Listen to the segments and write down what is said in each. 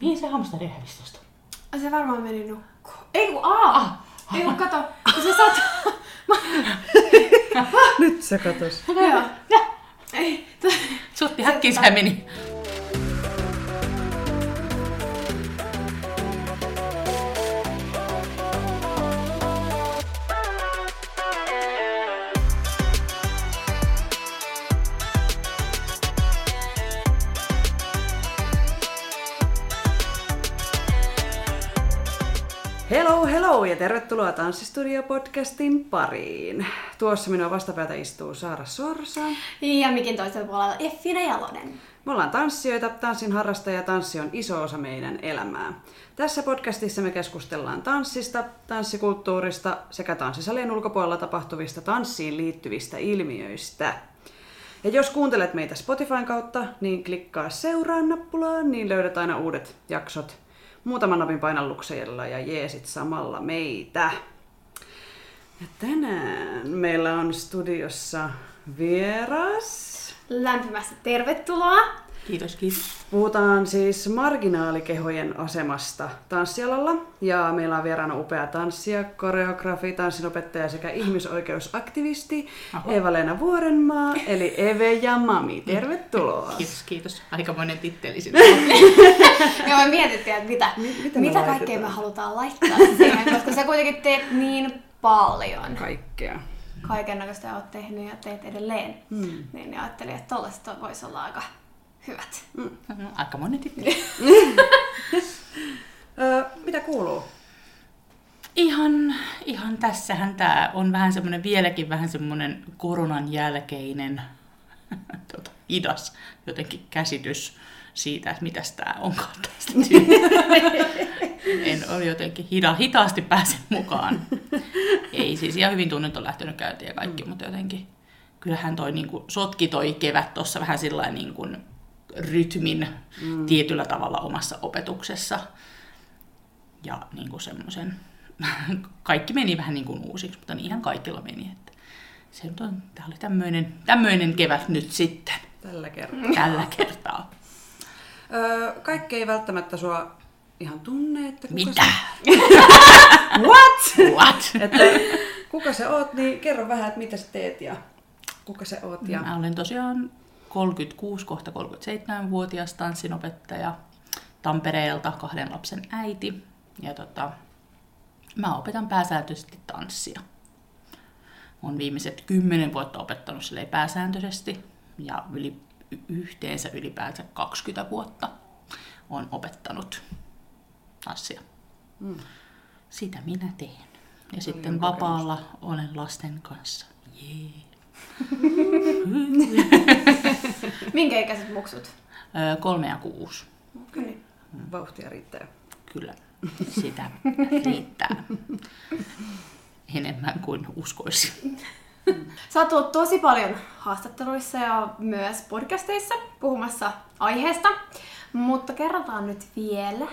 Mihin se hamsteri hävisi tosta? Se varmaan meni nukkuun. Ei kun aa! Ei kun kato, kun se sat... Nyt se katos. Joo. Ei, Sutti häkkiin se meni. Tervetuloa Tanssistudio-podcastin pariin. Tuossa minua vastapäätä istuu Saara Sorsa. Ja mikin toisella puolella Effina Jalonen. Me ollaan tanssijoita, tanssin harrastajia ja tanssi on iso osa meidän elämää. Tässä podcastissa me keskustellaan tanssista, tanssikulttuurista sekä tanssisalien ulkopuolella tapahtuvista tanssiin liittyvistä ilmiöistä. Ja jos kuuntelet meitä Spotifyn kautta, niin klikkaa seuraan nappulaan, niin löydät aina uudet jaksot muutaman napin painalluksella ja jeesit samalla meitä. Ja tänään meillä on studiossa vieras. Lämpimästi tervetuloa. Kiitos, kiitos. Puhutaan siis marginaalikehojen asemasta tanssialalla ja meillä on vieraana upea tanssija, koreografi, tanssinopettaja sekä ihmisoikeusaktivisti Oho. Eva-Leena Vuorenmaa eli Eve ja Mami. Tervetuloa! Kiitos, kiitos. Aikamoinen titteli sinne. Ja me mietittiin, että mitä, Mi- mitä me mitä kaikkea laitetaan? me halutaan laittaa siihen, koska sä kuitenkin teet niin paljon. Kaikkea. Kaiken näköistä oot tehnyt ja teet edelleen. Hmm. Niin ajattelin, että tollaista voisi olla aika hyvät. Aikamoinen titteli. Öö, mitä kuuluu? Ihan, ihan tässähän tämä on vähän semmoinen, vieläkin vähän semmoinen koronan jälkeinen tota, hidas jotenkin käsitys siitä, että mitäs tämä onkaan tästä En ole jotenkin hida, hitaasti pääsen mukaan. Ei siis ihan hyvin tunnet on lähtenyt käyntiin ja kaikki, mutta jotenkin kyllähän toi niin kuin, sotki toi kevät tuossa vähän sillä niin kuin, rytmin mm. tietyllä tavalla omassa opetuksessa. Ja niin kuin semmoisen, kaikki meni vähän niin kuin uusiksi, mutta niinhän kaikilla meni. Että se on, tämä oli tämmöinen, tämmöinen kevät nyt sitten, Tällä kertaa. tällä kertaa. Öö, kaikki ei välttämättä sua ihan tunne, että kuka Mitä? Se... What? What? että kuka sä oot, niin kerro vähän, että mitä sä teet ja kuka sä oot. Ja... Mä olen tosiaan 36, kohta 37-vuotias tanssinopettaja Tampereelta, kahden lapsen äiti. Ja tota, mä opetan pääsääntöisesti tanssia. Olen viimeiset kymmenen vuotta opettanut silleen pääsääntöisesti ja yli, yhteensä ylipäänsä 20 vuotta on opettanut tanssia. Mm. Sitä minä teen. Ja sitten kokemusta. vapaalla olen lasten kanssa. Jee. Minkä ikäiset muksut? Öö, kolme ja kuusi. Kyllä. Vauhtia riittää. Kyllä, sitä riittää. Enemmän kuin uskoisin. Sä oot ollut tosi paljon haastatteluissa ja myös podcasteissa puhumassa aiheesta, mutta kerrotaan nyt vielä,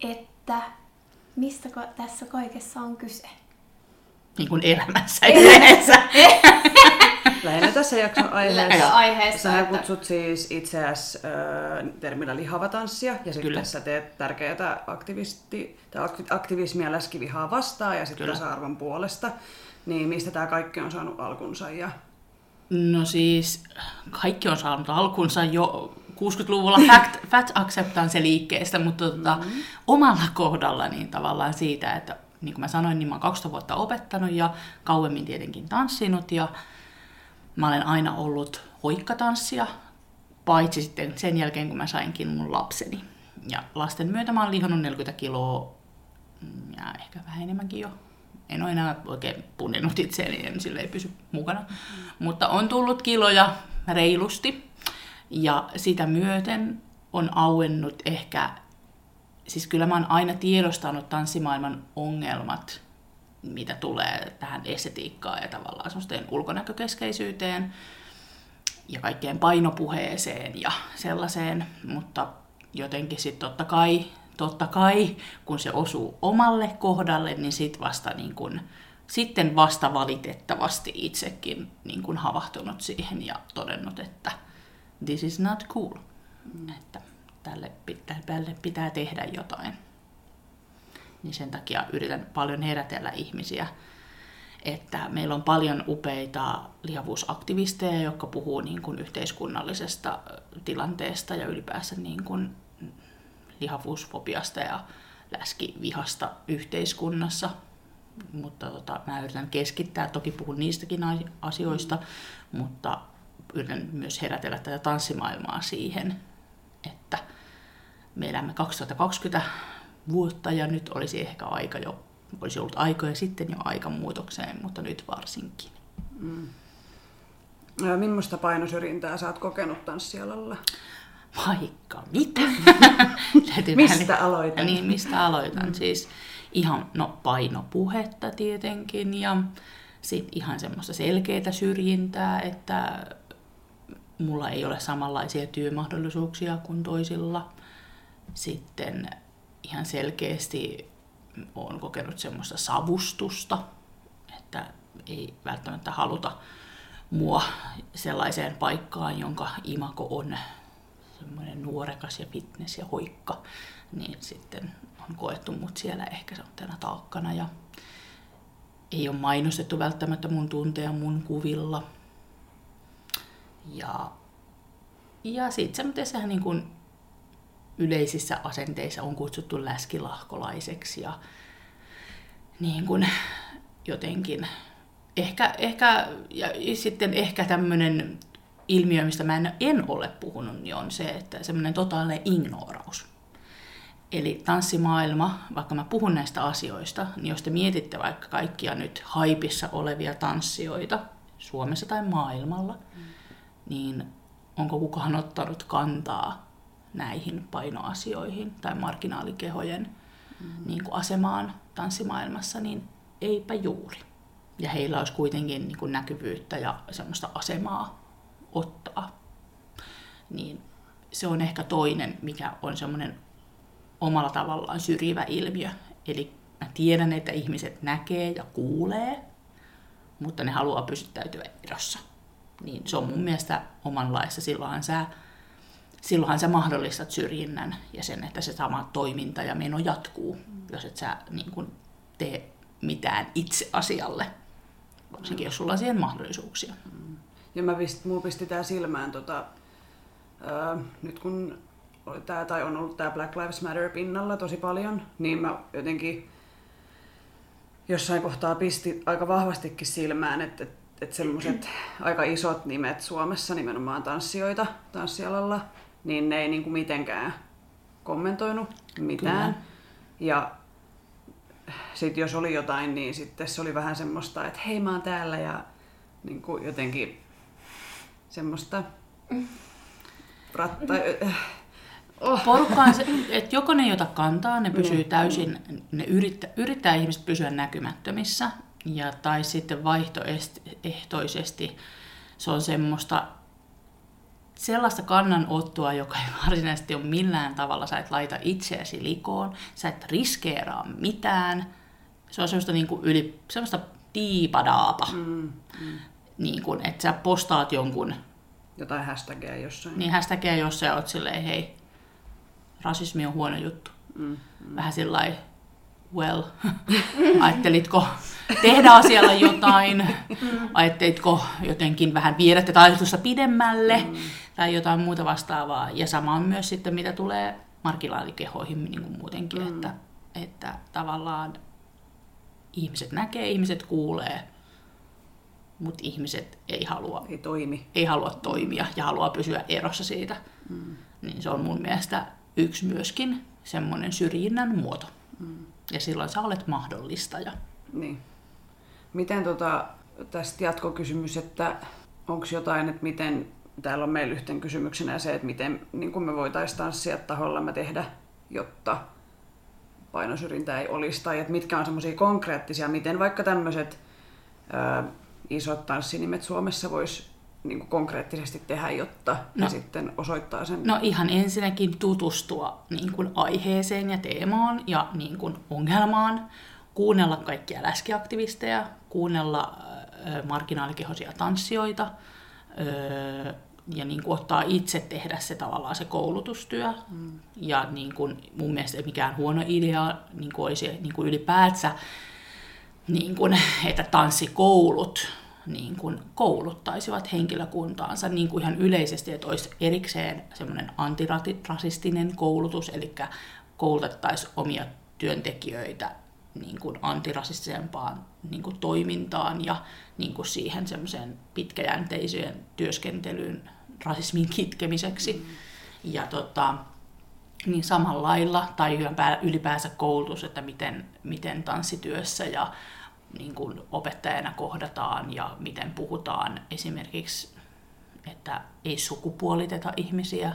että mistä ko- tässä kaikessa on kyse. Niin kuin elämässä yleensä. Lähinnä tässä jakson aiheessa. Aiheessa, Sä että- kutsut siis itseäsi äh, termillä lihava tanssia ja sitten Kyllä. sä teet tärkeää aktivisti, tai akti- aktivismia läskivihaa vastaan ja sitten tasa-arvon puolesta. Niin mistä tämä kaikki on saanut alkunsa ja No siis, kaikki on saanut alkunsa jo 60-luvulla fact, fat acceptance liikkeestä, mutta tota, mm-hmm. omalla kohdalla niin tavallaan siitä, että niin kuin mä sanoin, niin mä oon 20 vuotta opettanut ja kauemmin tietenkin tanssinut ja mä olen aina ollut hoikkatanssia, paitsi sitten sen jälkeen, kun mä sainkin mun lapseni. Ja lasten myötä mä oon lihonnut 40 kiloa mm, ja ehkä vähän enemmänkin jo. En ole enää oikein punnennut itseäni, en sille ei pysy mukana. Mm. Mutta on tullut kiloja reilusti ja sitä myöten on auennut ehkä, siis kyllä mä oon aina tiedostanut tanssimaailman ongelmat, mitä tulee tähän estetiikkaan ja tavallaan semmoiseen ulkonäkökeskeisyyteen ja kaikkeen painopuheeseen ja sellaiseen, mutta jotenkin sitten totta kai, totta kai, kun se osuu omalle kohdalle, niin sit vasta niin kun, sitten vasta valitettavasti itsekin niin kun havahtunut siihen ja todennut, että this is not cool. Mm. Että tälle pitää, tälle pitää tehdä jotain. Niin sen takia yritän paljon herätellä ihmisiä, että meillä on paljon upeita lihavuusaktivisteja, jotka puhuu niin kuin yhteiskunnallisesta tilanteesta ja ylipäänsä niin kuin lihavuusfobiasta ja läskivihasta yhteiskunnassa. Mutta tota, mä yritän keskittää, toki puhun niistäkin asioista, mutta yritän myös herätellä tätä tanssimaailmaa siihen, että me elämme 2020 vuotta ja nyt olisi ehkä aika jo, olisi ollut aikoja sitten jo aika muutokseen, mutta nyt varsinkin. Mm. Millaista painosyrjintää sä oot kokenut tanssialalla? Vaikka mitä. mistä aloitan? Niin, mistä aloitan. Mm. Siis ihan no, painopuhetta tietenkin ja sitten ihan semmoista selkeää syrjintää, että mulla ei ole samanlaisia työmahdollisuuksia kuin toisilla. Sitten ihan selkeästi olen kokenut semmoista savustusta, että ei välttämättä haluta mua sellaiseen paikkaan, jonka imako on semmoinen nuorekas ja fitness ja hoikka, niin sitten on koettu mut siellä ehkä semmoisena taakkana ja ei ole mainostettu välttämättä mun tunteja mun kuvilla. Ja, ja sitten semmoisessa niin kuin yleisissä asenteissa on kutsuttu läskilahkolaiseksi ja niin kuin jotenkin ehkä, ehkä, ja sitten ehkä tämmöinen ilmiö, mistä mä en, en ole puhunut, niin on se, että semmoinen totaalinen ignoraus. Eli tanssimaailma, vaikka mä puhun näistä asioista, niin jos te mietitte vaikka kaikkia nyt haipissa olevia tanssijoita, Suomessa tai maailmalla, mm. niin onko kukaan ottanut kantaa näihin painoasioihin tai marginaalikehojen mm. niin kuin asemaan tanssimaailmassa, niin eipä juuri. Ja heillä olisi kuitenkin niin kuin näkyvyyttä ja semmoista asemaa ottaa. Niin se on ehkä toinen, mikä on semmoinen omalla tavallaan syrjivä ilmiö. Eli mä tiedän, että ihmiset näkee ja kuulee, mutta ne haluaa pysyttäytyä erossa. Niin se on mun mielestä omanlaista. Silloinhan sä, silloinhan sä mahdollistat syrjinnän ja sen, että se sama toiminta ja meno jatkuu, jos et sä niin kun, tee mitään itse asialle, varsinkin jos sulla on siihen mahdollisuuksia. Ja mä pist, mulla pisti tää silmään tota, ää, nyt kun oli tää, tai on ollut tämä Black Lives Matter pinnalla tosi paljon, niin mä jotenkin jossain kohtaa pisti aika vahvastikin silmään, että, että, että semmoiset aika isot nimet Suomessa, nimenomaan tanssijoita tanssialalla, niin ne ei niinku mitenkään kommentoinut mitään. Kyllä. Ja sitten jos oli jotain, niin sitten se oli vähän semmoista, että hei mä oon täällä ja niin kuin jotenkin semmoista ratta... Oh. Porukka on se, että joko ne ei ota kantaa, ne pysyy niin. täysin, ne yrittää, yrittää ihmiset pysyä näkymättömissä, ja, tai sitten vaihtoehtoisesti se on semmoista sellaista kannanottoa, joka ei varsinaisesti ole millään tavalla, sä et laita itseäsi likoon, sä et riskeeraa mitään. Se on semmoista, niin kuin yli, semmoista tiipadaapa. Mm, mm. Niin kuin, että sä postaat jonkun... Jotain hashtagia jossain. Niin hashtagia jossain ja oot silleen, hei, rasismi on huono juttu. Mm, mm. Vähän sillä well, ajattelitko tehdä asialla jotain, mm. ajattelitko jotenkin vähän viedä tätä ajatusta pidemmälle mm. tai jotain muuta vastaavaa. Ja sama on myös sitten, mitä tulee marginaalikehoihin niin kuin muutenkin, mm. että, että tavallaan ihmiset näkee, ihmiset kuulee, mutta ihmiset ei halua, ei, toimi. ei halua toimia ja haluaa pysyä erossa siitä. Mm. Niin se on mun mielestä yksi myöskin semmoinen syrjinnän muoto. Mm. Ja silloin sä olet mahdollistaja. Niin. Miten tota, tästä jatkokysymys, että onko jotain, että miten, täällä on meillä yhten kysymyksenä se, että miten niin me voitaisiin tanssia taholla tehdä, jotta painosyrjintää ei olisi, tai että mitkä on semmoisia konkreettisia, miten vaikka tämmöiset isot tanssinimet Suomessa vois niin kuin konkreettisesti tehdä, jotta no, ne sitten osoittaa sen? No ihan ensinnäkin tutustua niin kuin aiheeseen ja teemaan ja niin kuin ongelmaan, kuunnella kaikkia läskiaktivisteja, kuunnella äh, marginaalikehoisia tanssijoita, äh, ja niin kuin ottaa itse tehdä se tavallaan se koulutustyö. Mm. Ja niin kuin, mun mielestä ei mikään huono idea niin kuin olisi niin kuin ylipäätsä, niin kuin, että tanssikoulut niin kuin kouluttaisivat henkilökuntaansa niin kuin ihan yleisesti, että olisi erikseen semmoinen antirasistinen koulutus, eli koulutettaisiin omia työntekijöitä niin kuin antirasistisempaan niin kuin toimintaan ja niin kuin siihen semmoiseen pitkäjänteiseen työskentelyyn rasismin kitkemiseksi. Mm. Ja tota, niin samalla lailla, tai ylipäänsä koulutus, että miten, miten tanssityössä ja niin kuin opettajana kohdataan ja miten puhutaan esimerkiksi, että ei sukupuoliteta ihmisiä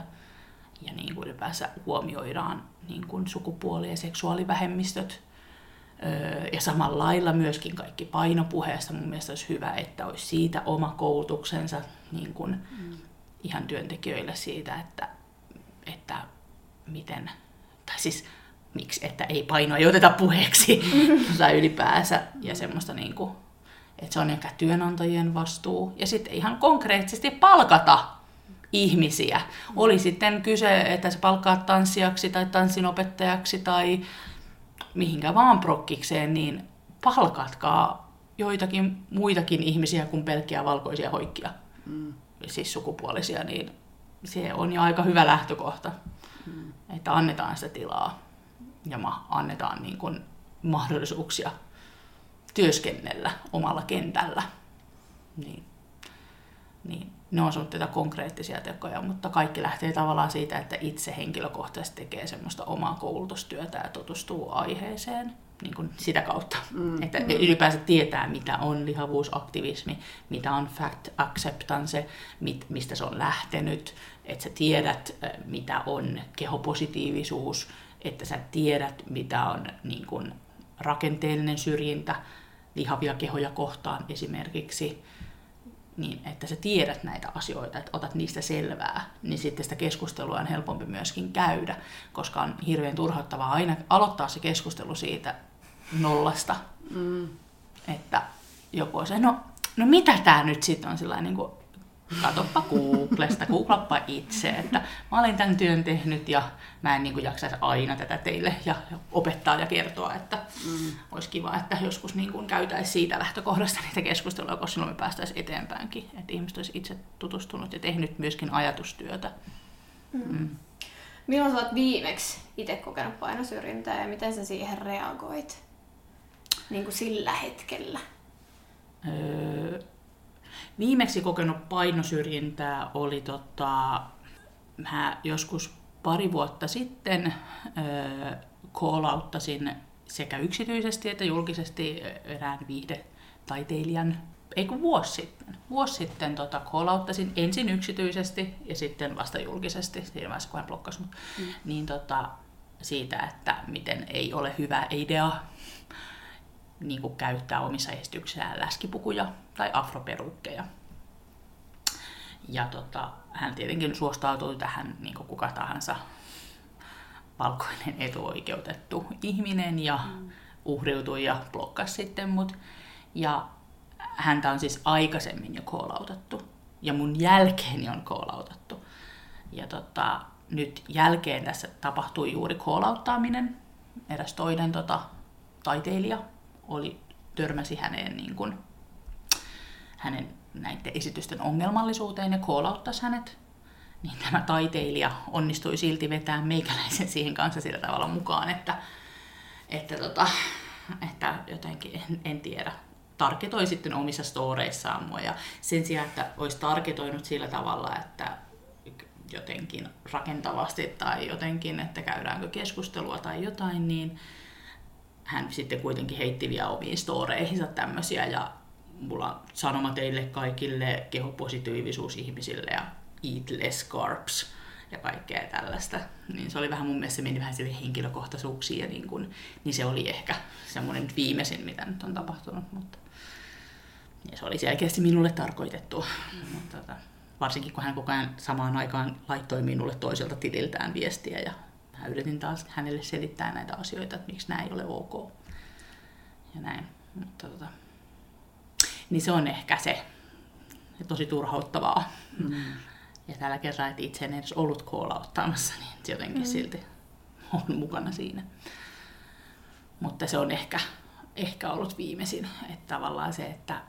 ja niin kuin ylipäänsä huomioidaan niin kuin sukupuoli- ja seksuaalivähemmistöt ja samalla lailla myöskin kaikki painopuheesta mun mielestä olisi hyvä, että olisi siitä oma koulutuksensa niin kuin mm. ihan työntekijöille siitä, että, että miten, tai siis miksi, että ei painoa ei oteta puheeksi tai ylipäänsä ja semmoista niin kuin, että se on ehkä työnantajien vastuu ja sitten ihan konkreettisesti palkata ihmisiä. Oli sitten kyse, että se palkkaa tanssijaksi tai tanssinopettajaksi tai mihinkä vaan prokkikseen, niin palkatkaa joitakin muitakin ihmisiä kuin pelkkiä valkoisia hoikkia, mm. siis sukupuolisia, niin se on jo aika hyvä lähtökohta, mm. että annetaan sitä tilaa ja annetaan niin kuin mahdollisuuksia työskennellä omalla kentällä. Niin, niin ne on tätä konkreettisia tekoja, mutta kaikki lähtee tavallaan siitä, että itse henkilökohtaisesti tekee semmoista omaa koulutustyötä ja tutustuu aiheeseen niin kuin sitä kautta. Mm. Että mm. ylipäänsä tietää, mitä on lihavuusaktivismi, mitä on fact acceptance, mit, mistä se on lähtenyt, että sä tiedät, mitä on kehopositiivisuus, että sä tiedät, mitä on niin kuin, rakenteellinen syrjintä lihavia kehoja kohtaan esimerkiksi niin että sä tiedät näitä asioita, että otat niistä selvää, niin sitten sitä keskustelua on helpompi myöskin käydä, koska on hirveän turhauttavaa aina aloittaa se keskustelu siitä nollasta, mm. että joku on se, no, no mitä tämä nyt sitten on sellainen niin kuin katoppa Googlesta, googlappa itse, että mä olen tämän työn tehnyt ja mä en niin kuin jaksaisi aina tätä teille ja opettaa ja kertoa, että mm. olisi kiva, että joskus niin kuin käytäisiin siitä lähtökohdasta niitä keskusteluja, koska silloin me päästäisiin eteenpäinkin, että ihmiset olisi itse tutustunut ja tehnyt myöskin ajatustyötä. Mm. Mm. Milloin sä oot viimeksi itse kokenut painosyrjintää ja miten sä siihen reagoit niin kuin sillä hetkellä? Öö, Viimeksi kokenut painosyrjintää oli tota, mä joskus pari vuotta sitten call sekä yksityisesti että julkisesti erään viihdetaiteilijan, ei kun vuosi sitten. Vuosi sitten tota, call ensin yksityisesti ja sitten vasta julkisesti, siinä vaiheessa kun hän blokkasi mut, mm. niin tota, siitä, että miten ei ole hyvä idea niin kuin käyttää omissa esityksissään läskipukuja tai afroperukkeja. Ja tota, hän tietenkin suostautui tähän niin kuin kuka tahansa valkoinen etuoikeutettu ihminen ja mm. uhriutui ja blokkasi sitten mut. Ja häntä on siis aikaisemmin jo koolautettu ja mun jälkeeni on koolautettu. Ja tota, nyt jälkeen tässä tapahtui juuri koolauttaaminen. Eräs toinen tota, taiteilija oli, törmäsi häneen niin kuin, hänen näiden esitysten ongelmallisuuteen ja koolauttaisi hänet, niin tämä taiteilija onnistui silti vetämään meikäläisen siihen kanssa sillä tavalla mukaan, että, että, tota, että jotenkin en, en tiedä, tarketoi sitten omissa storeissaan mua ja sen sijaan, että olisi tarketoinut sillä tavalla, että jotenkin rakentavasti tai jotenkin, että käydäänkö keskustelua tai jotain, niin hän sitten kuitenkin heitti vielä omiin storeihinsa tämmöisiä ja mulla on sanoma teille kaikille kehopositiivisuusihmisille ja eat less carbs ja kaikkea tällaista. Niin se oli vähän mun mielestä, se meni vähän sille henkilökohtaisuuksiin ja niin, kun, niin se oli ehkä semmoinen viimeisin, mitä nyt on tapahtunut. Mutta, ja se oli selkeästi minulle tarkoitettu. Mm. Mutta, tota, varsinkin kun hän koko ajan samaan aikaan laittoi minulle toiselta tililtään viestiä ja yritin taas hänelle selittää näitä asioita, että miksi nämä ei ole ok. Ja näin. Mutta, tota, niin se on ehkä se tosi turhauttavaa. Mm. Ja tällä kertaa, että itse en edes ollut koolauttamassa, niin jotenkin mm. silti on mukana siinä. Mutta se on ehkä, ehkä ollut viimeisin, että tavallaan se, että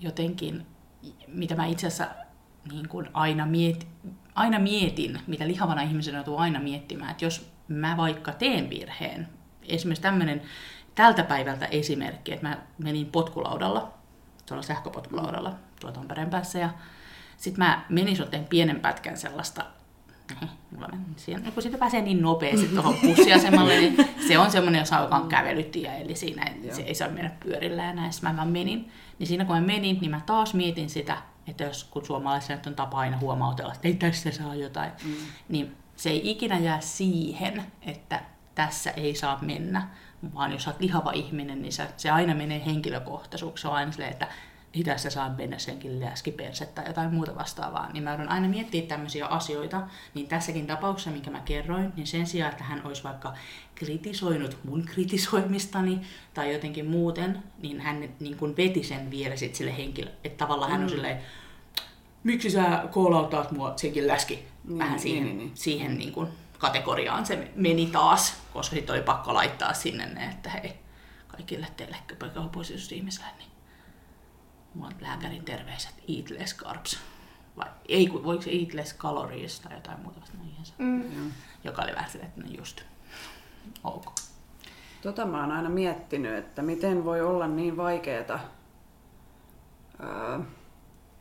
jotenkin, mitä mä itse asiassa niin kuin aina, miet, aina mietin, mitä lihavana ihmisenä joutuu aina miettimään, että jos mä vaikka teen virheen, esimerkiksi tämmöinen tältä päivältä esimerkki, että mä menin potkulaudalla, tuolla sähköpotkulaudalla tuolla Tampereen päässä, ja sitten mä menin soteen pienen pätkän sellaista mulla meni siihen, kun siitä pääsee niin nopeasti tuohon pussiasemalle, niin se on semmoinen, jos on kävelyttiä, eli siinä se ei saa mennä pyörillä ja näin. Mä vaan menin, niin siinä kun mä menin, niin mä taas mietin sitä, että jos kun suomalaisilla on tapa aina huomautella, että ei tässä saa jotain, mm. niin se ei ikinä jää siihen, että tässä ei saa mennä, vaan jos olet lihava ihminen, niin se, se aina menee henkilökohtaisuuksi. Se on aina silleen, että ei tässä saa mennä senkin läskiperse tai jotain muuta vastaavaa. Niin mä joudun aina miettiä tämmöisiä asioita, niin tässäkin tapauksessa, minkä mä kerroin, niin sen sijaan, että hän olisi vaikka kritisoinut mun kritisoimistani tai jotenkin muuten, niin hän niin kuin veti sen vielä sit sille henkilölle, että tavallaan mm. hän on mm. silleen, miksi sä koolautat mua senkin läski niin, vähän siihen, niin, niin, niin. siihen niin kuin kategoriaan se meni taas, koska sitten oli pakko laittaa sinne ne, että hei, kaikille teille ihmisille, niin mulla on lääkärin terveiset, eat less carbs. Vai ei, voiko se eat less calories tai jotain muuta vasta mm. Joka oli vähän silleen, että no just, ok. Tota mä oon aina miettinyt, että miten voi olla niin vaikeeta öö,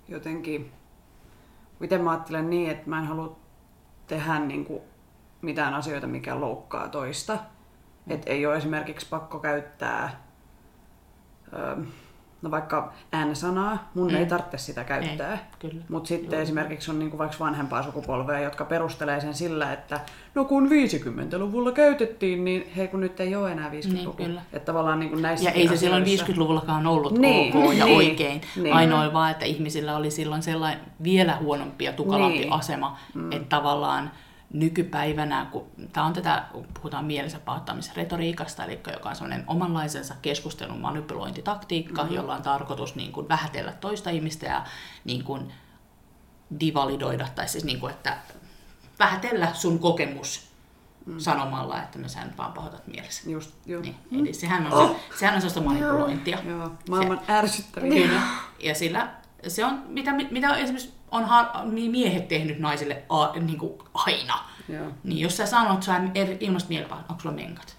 jotenkin, miten mä ajattelen niin, että mä en halua tehdä niin kuin mitään asioita, mikä loukkaa toista. Mm. Että ei ole esimerkiksi pakko käyttää öö, no vaikka äänesanaa, mun mm. ei tarvitse sitä käyttää. Mutta sitten Joo. esimerkiksi on niinku vaikka vanhempaa sukupolvea, jotka perustelee sen sillä, että no kun 50-luvulla käytettiin, niin hei kun nyt ei ole enää 50-luku. Niin, että tavallaan niinku näissä ja ei se silloin 50-luvullakaan ollut niin, ok ja niin, oikein. Niin. Ainoa vaan, että ihmisillä oli silloin sellainen vielä huonompi ja tukalampi niin. asema, mm. että tavallaan nykypäivänä, kun tämä on tätä, kun puhutaan mielensä pahoittamisretoriikasta, eli joka on sellainen omanlaisensa keskustelun manipulointitaktiikka, mm-hmm. jolla on tarkoitus niin kuin vähätellä toista ihmistä ja niin kuin divalidoida, tai siis niin kuin, että vähätellä sun kokemus mm. sanomalla, että no sä nyt vaan pahoitat mielessä. Just, joo. Niin, eli sehän on, oh. se, sehän on sellaista manipulointia. Joo, maailman se. Kyllä. Ja sillä se on, mitä, mitä esimerkiksi on niin miehet tehnyt naisille a, niin kuin aina. Joo. Niin jos sä sanot, että sä ilmasta mielipahaa, onko sulla menkat?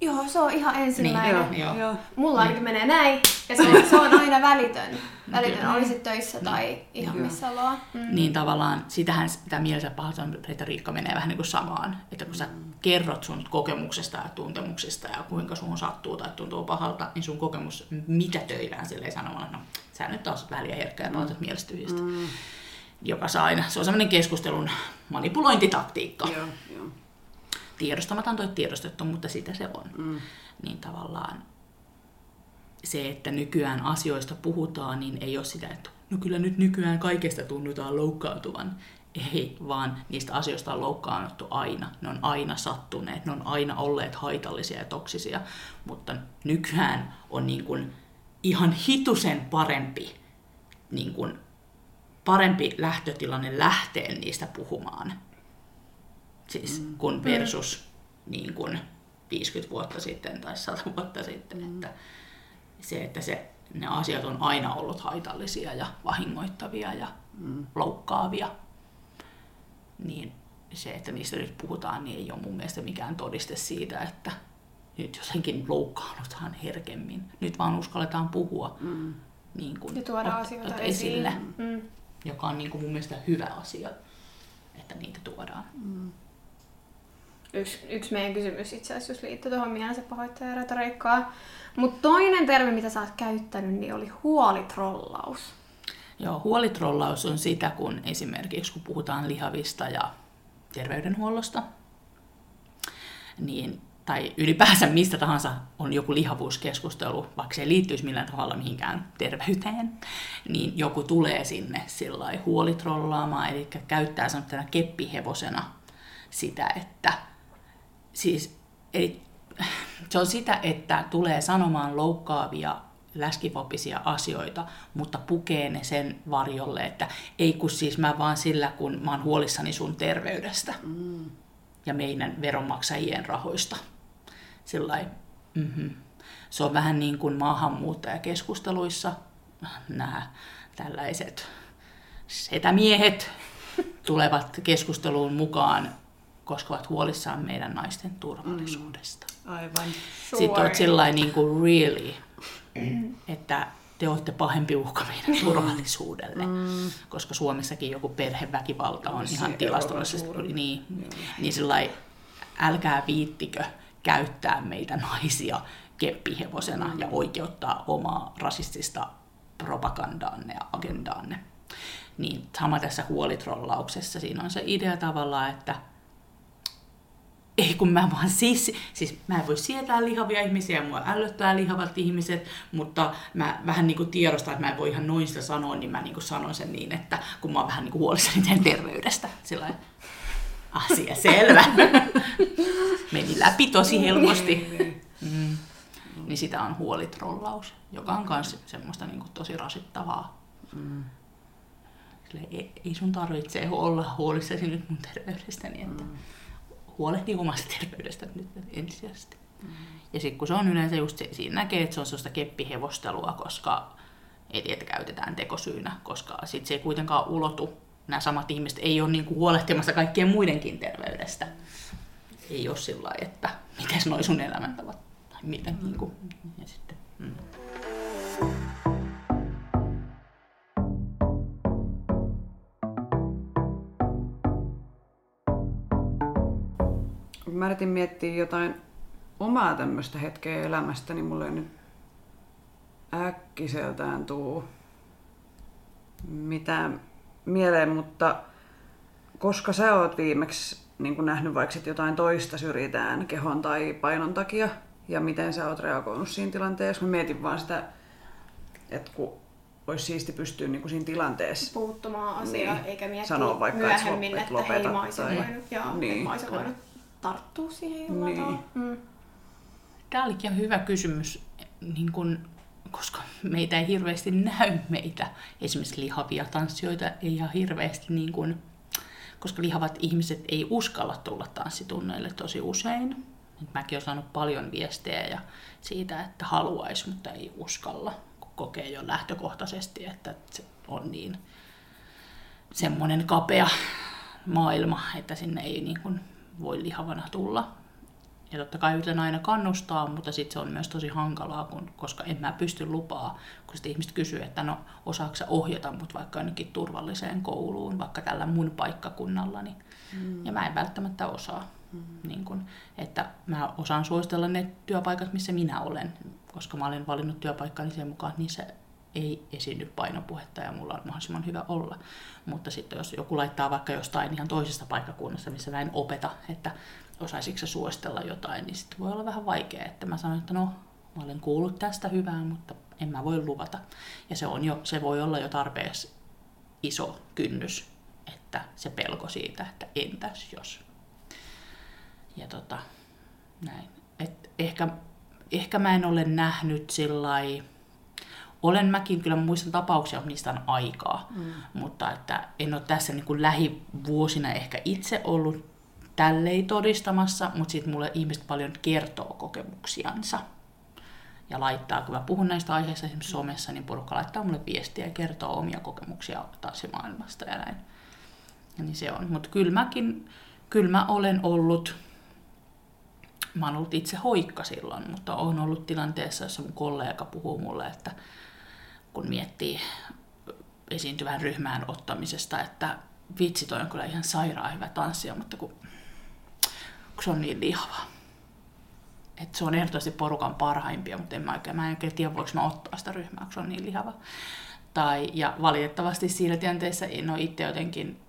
Joo, se on ihan ensimmäinen. Niin, joo, joo. Mulla ainakin niin. menee näin, ja se on, se on aina välitön. Välitön, oli sitten töissä tai niin. ihan missä ollaan. Mm. Niin tavallaan, sitähän tämä mielensä pahoitan retoriikka menee vähän niin kuin samaan. Että kun sä kerrot sun kokemuksesta ja tuntemuksista ja kuinka sun sattuu tai tuntuu pahalta, niin sun kokemus mitätöidään silleen sanomalla, no sä nyt taas väliä herkkä ja pahoitat mm. mielestä mm. Joka saa aina, se on semmoinen keskustelun manipulointitaktiikka. Joo, joo tiedostamaton toi tiedostettu, mutta sitä se on. Mm. Niin tavallaan se, että nykyään asioista puhutaan, niin ei ole sitä, että no kyllä nyt nykyään kaikesta tunnutaan loukkaantuvan. Ei, vaan niistä asioista on loukkaannuttu aina. Ne on aina sattuneet, ne on aina olleet haitallisia ja toksisia, mutta nykyään on niin kuin ihan hitusen parempi, niin kuin parempi lähtötilanne lähteä niistä puhumaan siis mm. kun versus mm. niin kuin 50 vuotta sitten tai 100 vuotta sitten. Mm. Että se, että se, ne asiat on aina ollut haitallisia ja vahingoittavia ja mm. loukkaavia, niin se, että niistä nyt puhutaan, niin ei ole mun mielestä mikään todiste siitä, että nyt jotenkin loukkaannutaan herkemmin. Nyt vaan uskalletaan puhua mm. niin kuin, ja tuoda asioita esille, mm. joka on niin kuin mun mielestä hyvä asia, että niitä tuodaan. Mm yksi, yksi meidän kysymys itse asiassa just liittyy tuohon mielensä pahoittajan retoriikkaan. Mutta toinen termi, mitä sä oot käyttänyt, niin oli huolitrollaus. Joo, huolitrollaus on sitä, kun esimerkiksi kun puhutaan lihavista ja terveydenhuollosta, niin, tai ylipäänsä mistä tahansa on joku lihavuuskeskustelu, vaikka se ei liittyisi millään tavalla mihinkään terveyteen, niin joku tulee sinne sillä huolitrollaamaan, eli käyttää semmoisena keppihevosena sitä, että siis, eli se on sitä, että tulee sanomaan loukkaavia läskipopisia asioita, mutta pukee ne sen varjolle, että ei kun siis mä vaan sillä, kun mä oon huolissani sun terveydestä mm. ja meidän veronmaksajien rahoista. Sillai, mm-hmm. Se on vähän niin kuin maahanmuuttajakeskusteluissa nämä tällaiset setämiehet tulevat keskusteluun mukaan, koska ovat huolissaan meidän naisten turvallisuudesta. Mm. Aivan. Sitten olet sillä niin kuin really, että te olette pahempi uhka meidän turvallisuudelle, mm. koska Suomessakin joku perheväkivalta on ihan tilastollisesti, niin, niin sillä älkää viittikö käyttää meitä naisia keppihevosena mm. ja oikeuttaa omaa rasistista propagandaanne ja agendaanne. Niin sama tässä huolitrollauksessa, siinä on se idea tavallaan, että ei kun mä vaan siis, siis mä en voi sietää lihavia ihmisiä, mua ällöttää lihavat ihmiset, mutta mä vähän niin kuin tiedostan, että mä en voi ihan noin sitä sanoa, niin mä niin kuin sanon sen niin, että kun mä oon vähän niin kuin huolissani teidän terveydestä, sillä asia selvä. Meni läpi tosi helposti. Mm. Niin sitä on huolitrollaus, joka on myös semmoista niin kuin tosi rasittavaa. Mm. Sille ei, ei sun tarvitse olla huolissasi nyt mun terveydestäni, että mm. Huolehdi omasta terveydestä nyt ensisijaisesti. Mm. Ja sitten kun se on yleensä just se, siinä näkee, että se on sellaista keppihevostelua, koska ei että käytetään tekosyynä, koska sitten se ei kuitenkaan ulotu. Nämä samat ihmiset ei ole niinku huolehtimassa kaikkien muidenkin terveydestä. Ei ole sillä lailla, että miten noi sun elämäntavat tai miten. Mm. Niinku, ja sitten, mm. Mä yritin miettiä jotain omaa tämmöistä hetkeä elämästä, niin mulle ei nyt äkkiseltään tuu mitään mieleen, mutta koska sä oot viimeksi niin nähnyt vaikka jotain toista syrjitään kehon tai painon takia, ja miten sä oot reagoinut siinä tilanteessa, mä mietin vaan sitä, että kun olisi siisti pystyä niin kuin siinä tilanteessa puuttumaan asiaan, niin, eikä miettiä sanoa vaikka, myöhemmin, että, että hei mä olisin tai... voinut, joo, niin. mä olisin voinut tarttua siihen jollain niin. Mm. Tämä olikin hyvä kysymys, niin kun, koska meitä ei hirveästi näy meitä. Esimerkiksi lihavia tanssijoita ei ihan hirveästi, niin kun, koska lihavat ihmiset ei uskalla tulla tanssitunneille tosi usein. Mäkin olen saanut paljon viestejä ja siitä, että haluaisi, mutta ei uskalla, kun kokee jo lähtökohtaisesti, että se on niin semmoinen kapea maailma, että sinne ei niin kuin voi lihavana tulla. Ja totta kai yritän aina kannustaa, mutta sitten se on myös tosi hankalaa, kun, koska en mä pysty lupaa, kun sitten ihmiset kysyy, että no osaako ohjata mut vaikka jonnekin turvalliseen kouluun, vaikka tällä mun paikkakunnallani. Mm. Ja mä en välttämättä osaa. Mm. Niin kun, että mä osaan suositella ne työpaikat, missä minä olen, koska mä olen valinnut työpaikkani sen mukaan, niin se ei esiinny painopuhetta ja mulla on mahdollisimman hyvä olla. Mutta sitten jos joku laittaa vaikka jostain ihan toisesta paikkakunnasta, missä mä en opeta, että osaisiko se suostella jotain, niin sitten voi olla vähän vaikea, että mä sanon, että no, mä olen kuullut tästä hyvää, mutta en mä voi luvata. Ja se, on jo, se voi olla jo tarpeeksi iso kynnys, että se pelko siitä, että entäs jos. Ja tota, näin. Et ehkä, ehkä mä en ole nähnyt sillä olen mäkin, kyllä muistan tapauksia, niistä on aikaa. Mm. Mutta että en ole tässä niin kuin lähivuosina ehkä itse ollut tälleen todistamassa, mutta sitten mulle ihmiset paljon kertoo kokemuksiansa. Ja laittaa, kun mä puhun näistä aiheista esimerkiksi somessa, niin porukka laittaa mulle viestiä ja kertoo omia kokemuksia maailmasta ja näin. Ja niin se on. Mutta kyllä mäkin, kyllä mä olen ollut, mä oon ollut itse hoikka silloin, mutta olen ollut tilanteessa, jossa mun kollega puhuu mulle, että kun miettii esiintyvän ryhmään ottamisesta, että vitsi, toi on kyllä ihan sairaan hyvä tanssia, mutta kun, kun se on niin lihava. Et se on ehdottomasti porukan parhaimpia, mutta en mä oikein, mä en oikein tiedä, voiko mä ottaa sitä ryhmää, kun se on niin lihava. Tai, ja valitettavasti siinä tilanteessa en ole itse jotenkin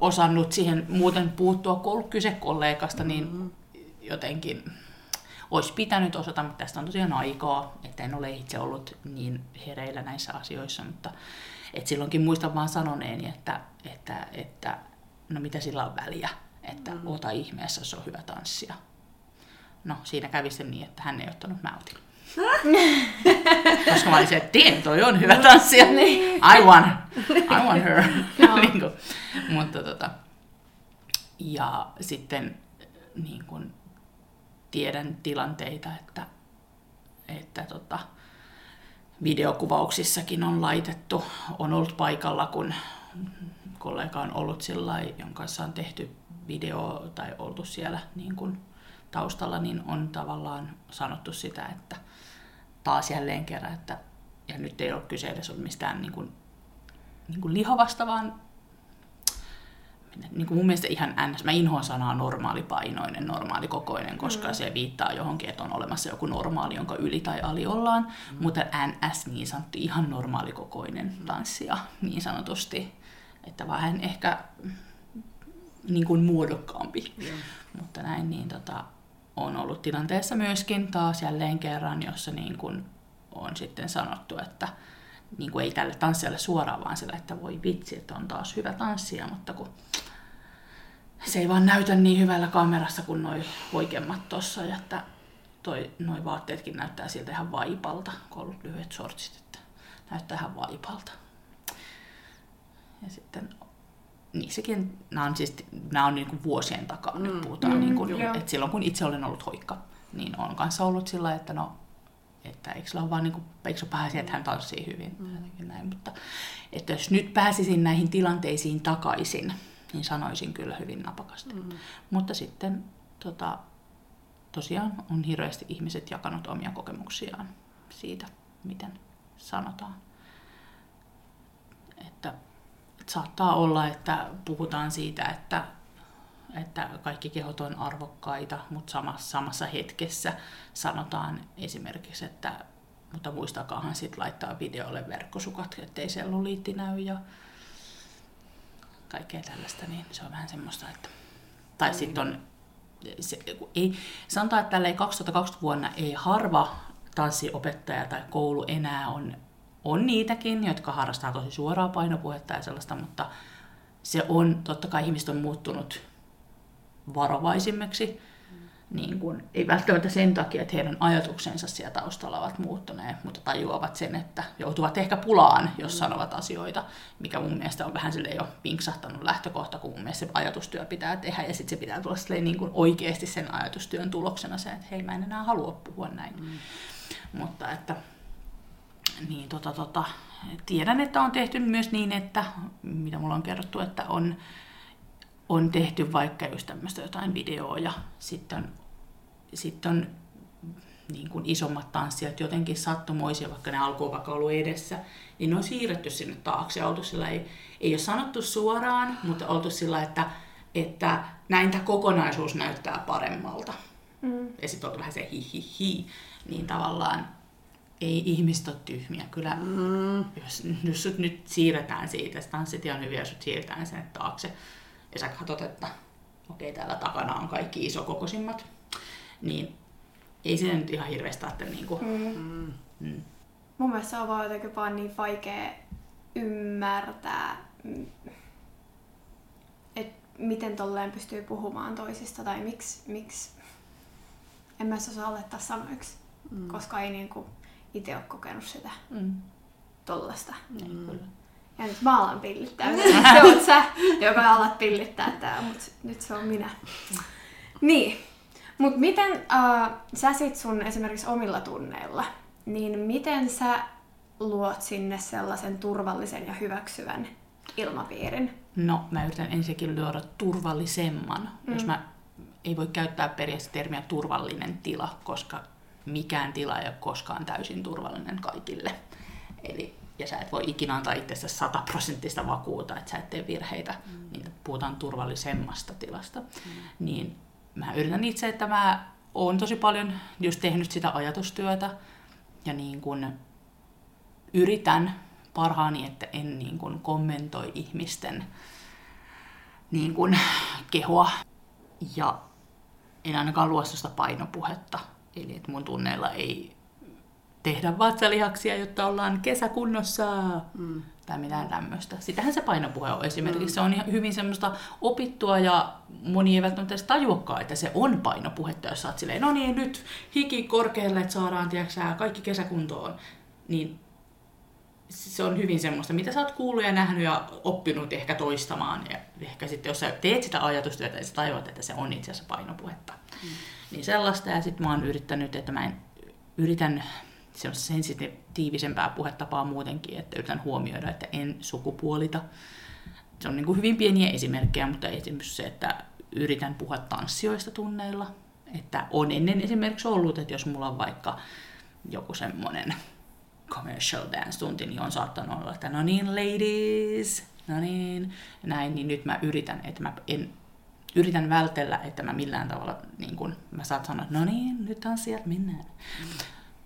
osannut siihen muuten puuttua, kun ollut kyse kollegasta, niin mm-hmm. jotenkin olisi pitänyt osata, mutta tästä on tosiaan aikaa, että en ole itse ollut niin hereillä näissä asioissa, mutta et silloinkin muistan vaan sanoneeni, että, että, että no mitä sillä on väliä, että mm. ota ihmeessä, se on hyvä tanssia. No siinä kävi se niin, että hän ei ottanut, mä otin. Koska mä olin se, että damn, toi on hyvä tanssija. I want, I want her. niin kuin, mutta tota, ja sitten niin kuin, tiedän tilanteita, että, että tota, videokuvauksissakin on laitettu, on ollut paikalla, kun kollega on ollut sillä jonka kanssa on tehty video tai oltu siellä niin kuin taustalla, niin on tavallaan sanottu sitä, että taas jälleen kerran, että ja nyt ei ole kyse edes mistään niin kuin, niin kuin lihavasta, vaan niin kuin mun mielestä ihan ns. Mä inhoan sanaa normaalipainoinen, normaalikokoinen, koska mm. se viittaa johonkin, että on olemassa joku normaali, jonka yli tai ali ollaan. Mm. Mutta ns. niin sanottu ihan normaalikokoinen tanssija niin sanotusti. Että vähän ehkä niin kuin muodokkaampi. Mm. Mutta näin niin tota, on ollut tilanteessa myöskin taas jälleen kerran, jossa niin kuin on sitten sanottu, että niin kuin ei tälle tanssijalle suoraan, vaan sillä, että voi vitsi, että on taas hyvä tanssija, mutta kun se ei vaan näytä niin hyvällä kamerassa kuin noi oikeammat tossa, ja että toi, noi vaatteetkin näyttää siltä ihan vaipalta, kun on ollut lyhyet shortsit, että näyttää ihan vaipalta. Ja sitten niissäkin, nämä on, siis, nämä on niin kuin vuosien takaa, mm. nyt puhutaan, mm, niin kuin, että silloin kun itse olen ollut hoikka, niin on kanssa ollut sillä että no, että eikö ole vaan niin kuin, eikö pääsi, että hän tanssii hyvin, mm. näin, mutta että jos nyt pääsisin näihin tilanteisiin takaisin, niin sanoisin kyllä hyvin napakasti. Mm. Mutta sitten tota, tosiaan on hirveästi ihmiset jakanut omia kokemuksiaan siitä, miten sanotaan. Että, että saattaa olla, että puhutaan siitä, että, että kaikki kehot on arvokkaita, mutta samassa, samassa hetkessä sanotaan esimerkiksi, että mutta muistakaahan sitten laittaa videolle verkkosukat, ettei selluliitti näy ja kaikkea tällaista, niin se on vähän semmoista, että... Tai sitten on... Se, ei, sanotaan, että tällä 2020 vuonna ei harva tanssiopettaja tai koulu enää on, on niitäkin, jotka harrastaa tosi suoraa painopuhetta ja sellaista, mutta se on, totta kai ihmiset on muuttunut varovaisimmiksi niin kuin, ei välttämättä sen takia, että heidän ajatuksensa siellä taustalla ovat muuttuneet, mutta tajuavat sen, että joutuvat ehkä pulaan, jos sanovat asioita, mikä mun mielestä on vähän sille jo pinksahtanut lähtökohta, kun mun mielestä se ajatustyö pitää tehdä, ja sitten se pitää tulla niin kuin oikeasti sen ajatustyön tuloksena se, että hei, mä en enää halua puhua näin. Mm. Mutta että, niin tota, tota, tiedän, että on tehty myös niin, että, mitä mulla on kerrottu, että on on tehty vaikka just tämmöistä jotain videoa ja sitten sitten on niin kuin isommat tanssijat jotenkin sattumoisia, vaikka ne alkoi vaikka ollut edessä, niin ne on siirretty sinne taakse. Oltu sillä ei, ei ole sanottu suoraan, mutta oltu sillä, että, että näin tämä kokonaisuus näyttää paremmalta. Mm. Ja sitten oltu vähän se hi, hi, hi. Niin tavallaan ei ihmiset ole tyhmiä. Kyllä, mm. jos, jos sut nyt siirretään siitä, se tanssit on hyviä, jos sut siirretään sinne taakse, ja sä katsot, että okei, täällä takana on kaikki isokokoisimmat, niin ei se nyt ihan hirveästi ajattele niin kuin, mm. Mm. Mun mielestä se on vaan jotenkin vaan niin vaikea ymmärtää, mm, että miten tolleen pystyy puhumaan toisista tai miksi, miksi en mä osaa laittaa sanoiksi, mm. koska ei niinku itse ole kokenut sitä mm. tollasta. Mm. Ja nyt mä alan pillittää. se on sä, joka alat pillittää tää, mutta nyt se on minä. Niin, mutta miten äh, sä sit sun esimerkiksi omilla tunneilla, niin miten sä luot sinne sellaisen turvallisen ja hyväksyvän ilmapiirin? No, mä yritän ensinnäkin luoda turvallisemman. Mm. Jos mä ei voi käyttää periaatteessa termiä turvallinen tila, koska mikään tila ei ole koskaan täysin turvallinen kaikille. Eli, ja sä et voi ikinä antaa itsestä sataprosenttista vakuuta, että sä et tee virheitä, mm. niin puhutaan turvallisemmasta tilasta. Mm. Niin mä yritän itse, että mä oon tosi paljon just tehnyt sitä ajatustyötä ja niin kun yritän parhaani, että en niin kun kommentoi ihmisten niin kun kehoa ja en ainakaan luo sitä painopuhetta. Eli että mun tunneilla ei tehdä vatsalihaksia, jotta ollaan kesäkunnossa. Mm. tai mitään tämmöistä. Sitähän se painopuhe on esimerkiksi. Mm. Se on ihan hyvin semmoista opittua ja moni ei välttämättä edes tajuakaan, että se on painopuhetta, jos sä oot silleen, no niin, nyt hiki korkealle, että saadaan, tiedätkö, kaikki kesäkuntoon. Niin se on hyvin semmoista, mitä sä oot kuullut ja nähnyt ja oppinut ehkä toistamaan. Ja ehkä sitten, jos sä teet sitä ajatustyötä, niin sä tajuat, että se on itse asiassa painopuhetta. Mm. Niin sellaista. Ja sitten mä oon yrittänyt, että mä en yritän se on sensitiivisempää puhetapaa muutenkin, että yritän huomioida, että en sukupuolita. Se on niin kuin hyvin pieniä esimerkkejä, mutta esimerkiksi se, että yritän puhua tanssioista tunneilla. Että on ennen esimerkiksi ollut, että jos mulla on vaikka joku semmoinen commercial dance-tunti, niin on saattanut olla, että no niin ladies, no niin, näin, niin nyt mä yritän, että mä en yritän vältellä, että mä millään tavalla, niin kun mä saat sanoa, no niin, nyt on sieltä mennään. Mm.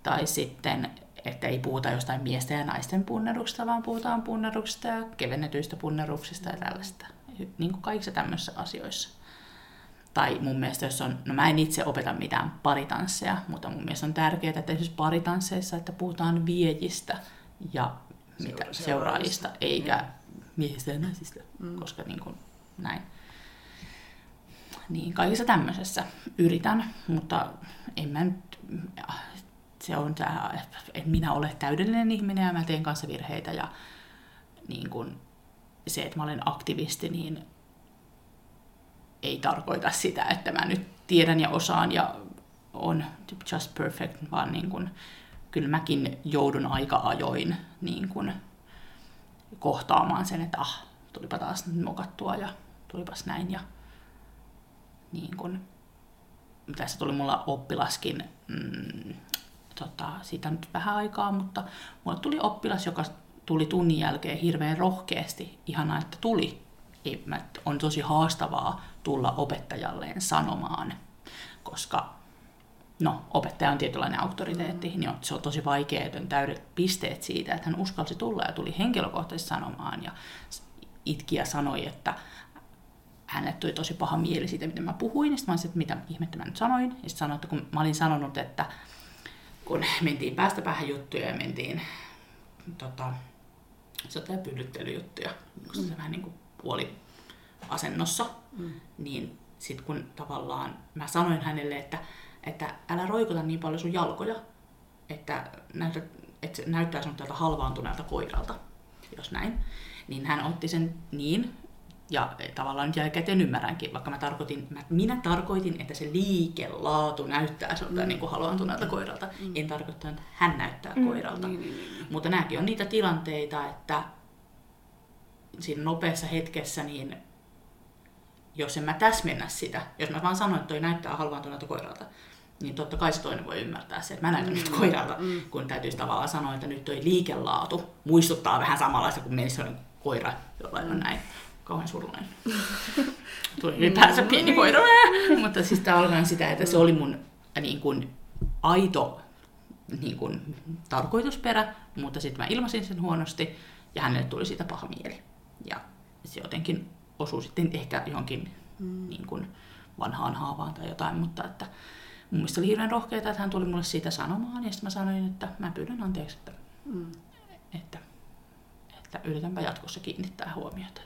Tai sitten, että ei puhuta jostain miesten ja naisten punneruksista, vaan puhutaan punneruksista ja kevennetyistä punneruksista ja tällaista. Niin kuin kaikissa tämmöisissä asioissa. Tai mun mielestä, jos on, no mä en itse opeta mitään paritansseja, mutta mun mielestä on tärkeää, että esimerkiksi paritansseissa, että puhutaan viejistä ja mitä, seuraajista, seuraajista eikä mm. miehistä ja naisista, mm. koska niin kuin, näin. Niin kaikissa tämmöisessä yritän, mutta en mä nyt, se on tämä, että minä ole täydellinen ihminen ja mä teen kanssa virheitä ja niin kuin se, että mä olen aktivisti, niin ei tarkoita sitä, että mä nyt tiedän ja osaan ja on just perfect, vaan niin kuin, kyllä mäkin joudun aika ajoin niin kuin kohtaamaan sen, että ah, tulipa taas mokattua ja tulipas näin ja niin kuin, tässä tuli mulla oppilaskin, mm, tota, siitä nyt vähän aikaa, mutta mulla tuli oppilas, joka tuli tunnin jälkeen hirveän rohkeasti. Ihanaa, että tuli. Ei, mä, on tosi haastavaa tulla opettajalleen sanomaan, koska no, opettaja on tietynlainen auktoriteetti, niin on, se on tosi vaikea, että on täydet pisteet siitä, että hän uskalsi tulla ja tuli henkilökohtaisesti sanomaan ja itki ja sanoi, että hänelle tuli tosi paha mieli siitä, miten mä puhuin, ja sitten mä olisin, että mitä ihmettä mä nyt sanoin, ja sitten sanoin, että kun mä olin sanonut, että kun mentiin päästä päähän juttuja ja mentiin tota, jotain pyllyttelyjuttuja, kun se mm. vähän niin kuin puoli asennossa, mm. niin sitten kun tavallaan mä sanoin hänelle, että, että älä roikuta niin paljon sun jalkoja, että, näytä, että se näyttää sinut tältä halvaantuneelta koiralta, jos näin, niin hän otti sen niin, ja tavallaan nyt jälkikäteen ymmärränkin, vaikka mä tarkoitin, mä, minä tarkoitin, että se liikelaatu näyttää sinulta mm. niin kuin haluantuneelta koiralta. Mm. En tarkoittanut, että hän näyttää mm. koiralta. Niin. Mutta nämäkin on niitä tilanteita, että siinä nopeassa hetkessä, niin jos en mä täsmennä sitä, jos mä vaan sanon, että toi näyttää halvaantuneelta koiralta, niin totta kai se toinen voi ymmärtää se, että mä näytän mm. nyt koiralta, mm. kun täytyisi tavallaan sanoa, että nyt toi liikelaatu muistuttaa vähän samanlaista kuin menisi koira, jolla on mm. näin kauhean surullinen. Tuli ylipäänsä pieni koira. Mutta siis alkaa sitä, että se oli mun äh, niin kuin, aito niin kuin, tarkoitusperä, mutta sitten mä ilmasin sen huonosti ja hänelle tuli siitä paha mieli. Ja se jotenkin osui sitten ehkä johonkin mm. niin kuin, vanhaan haavaan tai jotain, mutta että mun mielestä oli hirveän rohkeaa, että hän tuli mulle siitä sanomaan ja sitten mä sanoin, että mä pyydän anteeksi, että, mm. että, että yritänpä jatkossa kiinnittää huomiota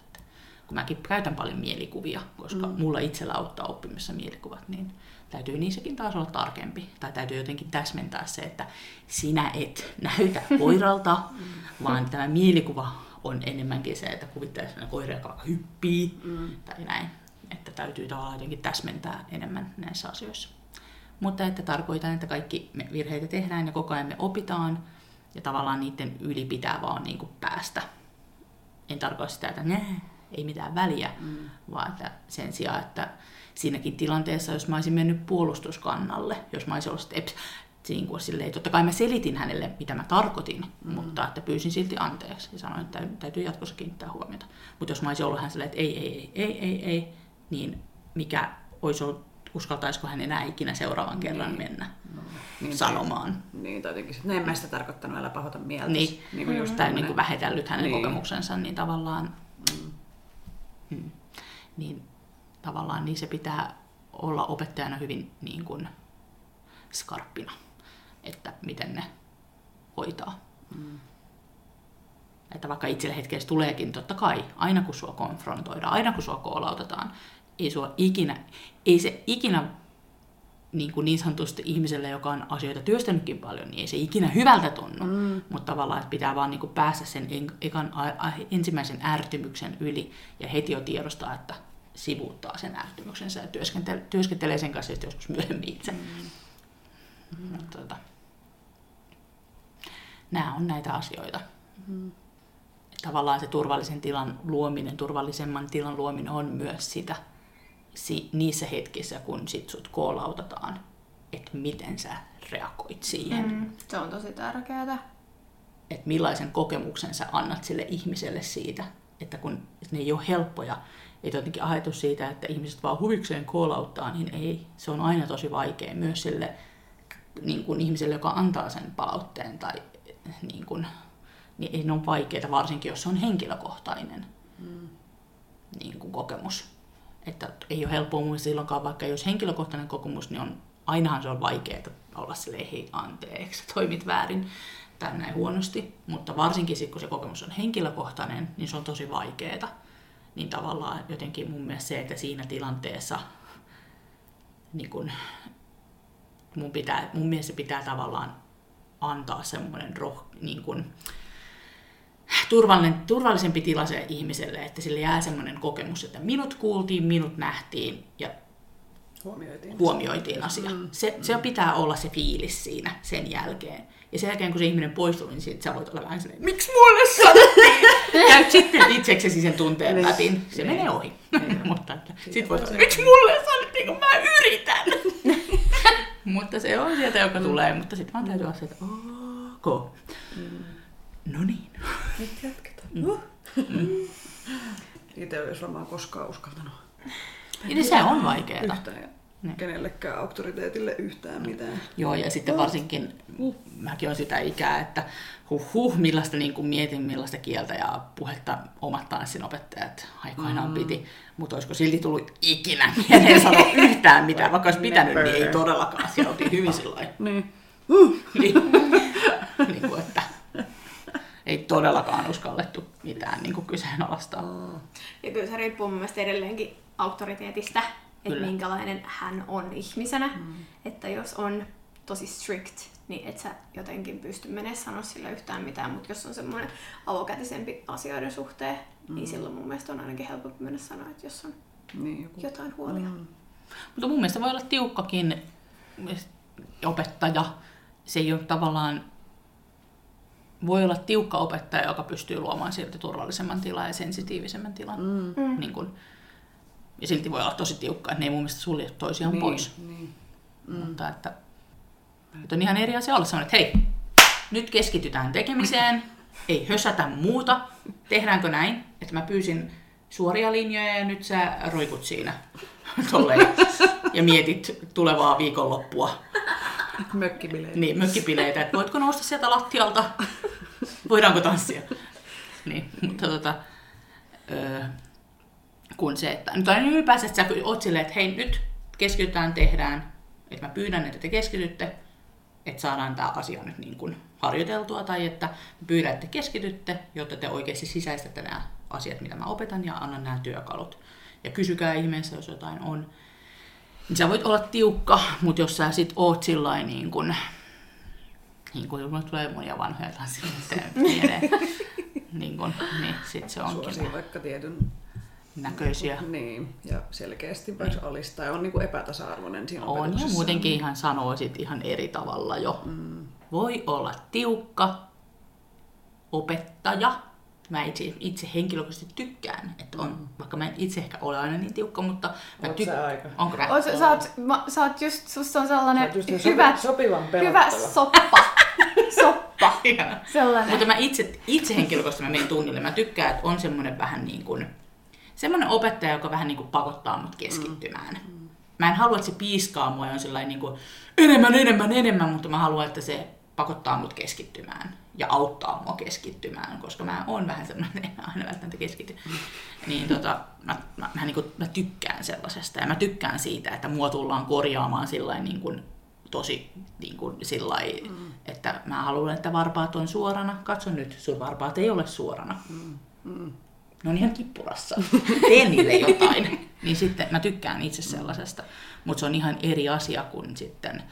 kun mäkin käytän paljon mielikuvia, koska mm. mulla itsellä auttaa oppimissa mielikuvat, niin täytyy niissäkin taas olla tarkempi. Tai täytyy jotenkin täsmentää se, että sinä et näytä koiralta, mm. vaan tämä mielikuva on enemmänkin se, että kuvittelee että koira, joka hyppii mm. tai näin. Että täytyy tavallaan jotenkin täsmentää enemmän näissä asioissa. Mutta että tarkoitan, että kaikki me virheitä tehdään ja koko ajan me opitaan ja tavallaan niiden yli pitää vaan niin kuin päästä. En tarkoita sitä, että ei mitään väliä, mm. vaan että sen sijaan, että siinäkin tilanteessa, jos mä olisin mennyt puolustuskannalle, jos mä olisin ollut eps, niin kuin silleen, totta kai mä selitin hänelle, mitä mä tarkoitin, mm. mutta että pyysin silti anteeksi ja sanoin, että täytyy jatkossa kiinnittää huomiota. Mutta jos mä olisin ollut hän silleen, että ei, ei, ei, ei, ei, ei, niin mikä olisi ollut, uskaltaisiko hän enää ikinä seuraavan niin. kerran mennä no, niin, sanomaan. Niin, tai jotenkin, että en mä sitä tarkoittanut, älä pahoita mieltä. Niin, niin just tai niin kuin vähetellyt hänen niin. kokemuksensa, niin tavallaan mm. Hmm. Niin tavallaan niin se pitää olla opettajana hyvin niin kuin skarppina, että miten ne hoitaa. Hmm. Että vaikka itselle hetkessä tuleekin, totta kai, aina kun sua konfrontoidaan, aina kun sua koolautetaan, ei, sua ikinä, ei se ikinä niin, kuin niin sanotusti ihmiselle, joka on asioita työstänytkin paljon, niin ei se ikinä hyvältä tunnu. Mm. Mutta tavallaan, että pitää vaan niin kuin päästä sen ekan, ensimmäisen ärtymyksen yli ja heti jo tiedostaa, että sivuuttaa sen ärtymyksensä ja työskentelee, työskentelee sen kanssa joskus myöhemmin itse. Mm. Mm. Tota, nämä on näitä asioita. Mm. Tavallaan se turvallisen tilan luominen, turvallisemman tilan luominen on myös sitä, si, niissä hetkissä, kun sit sut koolautataan, että miten sä reagoit siihen. Mm, se on tosi tärkeää. Että millaisen kokemuksen sä annat sille ihmiselle siitä, että kun että ne ei ole helppoja, että jotenkin ajatus siitä, että ihmiset vaan huvikseen koolauttaa, niin ei. Se on aina tosi vaikea myös sille niin kuin ihmiselle, joka antaa sen palautteen tai niin kuin, niin ei ne ole vaikeita, varsinkin jos se on henkilökohtainen mm. niin kuin kokemus että ei ole helppoa mun silloinkaan, vaikka jos henkilökohtainen kokemus, niin on, ainahan se on vaikeaa olla silleen, hei anteeksi, toimit väärin tai näin huonosti, mutta varsinkin sitten, kun se kokemus on henkilökohtainen, niin se on tosi vaikeaa. Niin tavallaan jotenkin mun mielestä se, että siinä tilanteessa niin kun, mun, pitää, mun mielestä pitää tavallaan antaa semmoinen roh, niin kun, turvallinen, turvallisempi tila se ihmiselle, että sille jää semmoinen kokemus, että minut kuultiin, minut nähtiin ja huomioitiin, huomioitiin asia. Mm. Se, se pitää olla se fiilis siinä sen jälkeen. Ja sen jälkeen, kun se ihminen poistuu, niin sit sä voit olla vähän sellainen, miksi mulle sanottiin? Käyt sitten itseksesi sen tunteen niin. läpi. Se niin. menee ohi. Niin. Mutta sit voit olla, miksi mulle sanottiin, kun mä yritän? mutta se on sieltä, joka tulee. Mutta sitten vaan täytyy olla se, että ok. Mm. No niin. Nyt jatketaan. Mm. Uh. Mm. Itse ei olisi varmaan koskaan uskaltanut. Niin se on vaikeaa. Yhtään niin. kenellekään auktoriteetille yhtään mitään. Joo, ja sitten varsinkin, uh, mäkin olen sitä ikää, että huh huh, millaista niin kuin mietin, millaista kieltä ja puhetta omat tanssinopettajat aikoinaan mm. piti. Mutta olisiko silti tullut ikinä mieleen sanoa yhtään mitään, vaikka olisi pitänyt, niin ei todellakaan. Siellä oltiin hyvin sillä Niin. Uh. niin. niin kuin, että ei todellakaan uskallettu mitään niin kuin kyseenalaistaa. Ja kyllä se riippuu mun mielestä edelleenkin auktoriteetista, että minkälainen hän on ihmisenä. Mm. Että jos on tosi strict, niin et sä jotenkin pysty menemään sanoa sille yhtään mitään, mutta jos on semmoinen avokätisempi asioiden suhteen, niin mm. niin silloin mun mielestä on ainakin helpompi mennä sanoa, että jos on niin, joku. jotain huolia. Mm. Mutta mun mielestä voi olla tiukkakin opettaja. Se ei ole tavallaan voi olla tiukka opettaja, joka pystyy luomaan silti turvallisemman tilan ja sensitiivisemmän tilan. Mm. mm. Niin kun, ja silti voi olla tosi tiukka, että ne ei mun mielestä sulje toisiaan niin, pois. Niin. Mm. Mutta että, että on ihan eri asia olla sanoa, että hei, nyt keskitytään tekemiseen, ei hösätä muuta. Tehdäänkö näin, että mä pyysin suoria linjoja ja nyt sä roikut siinä tolleen, ja mietit tulevaa viikonloppua. Mökkibileitä. Niin, mökkibileitä. Että voitko nousta sieltä lattialta? Voidaanko tanssia? Niin, mutta tota, öö, kun se, että nyt on ylipäänsä, että sä oot silleen, että hei nyt keskitytään, tehdään, että mä pyydän, että te keskitytte, että saadaan tämä asia nyt niin kuin harjoiteltua, tai että pyydän, että keskitytte, jotta te oikeasti sisäistätte nämä asiat, mitä mä opetan, ja annan nämä työkalut. Ja kysykää ihmeessä, jos jotain on. Niin sä voit olla tiukka, mutta jos sä sit oot sillä niin kuin, niin kuin mulle tulee monia vanhoja tanssijoita mieleen, niin, kuin, niin sit se onkin. Suosii vaikka tietyn näköisiä. Niin, ja selkeästi vaikka niin. alistaa ja on niin kuin epätasa-arvoinen siinä On, ja muutenkin ihan sanoisit ihan eri tavalla jo. Mm. Voi olla tiukka opettaja, mä itse, itse henkilökohtaisesti tykkään, että on, mm. vaikka mä en itse ehkä ole aina niin tiukka, mutta mä tykkään. aika? Onko? Oot, sä, oot, mä, sä oot just, susta on sellainen just hyvä, sopivan hyvä soppa. soppa. sellainen. Mutta mä itse, itse henkilökohtaisesti mä menen tunnille. Mä tykkään, että on semmoinen vähän niin kuin, semmoinen opettaja, joka vähän niin kuin pakottaa mut keskittymään. Mm. Mä en halua, että se piiskaa mua ja on sellainen niin kuin, enemmän, enemmän, enemmän, mutta mä haluan, että se pakottaa mut keskittymään ja auttaa mua keskittymään, koska mä oon vähän sellainen, en aina välttämättä keskity. Niin tota, mä, mä, mä, niin kuin, mä tykkään sellaisesta ja mä tykkään siitä, että mua tullaan korjaamaan sillä niin kuin tosi niin kuin, sillai, mm. että mä haluan, että varpaat on suorana. Katso nyt, sun varpaat ei ole suorana. Mm. Mm. Ne on ihan kippurassa. Tee niille jotain. niin sitten mä tykkään itse sellaisesta. Mutta se on ihan eri asia kuin sitten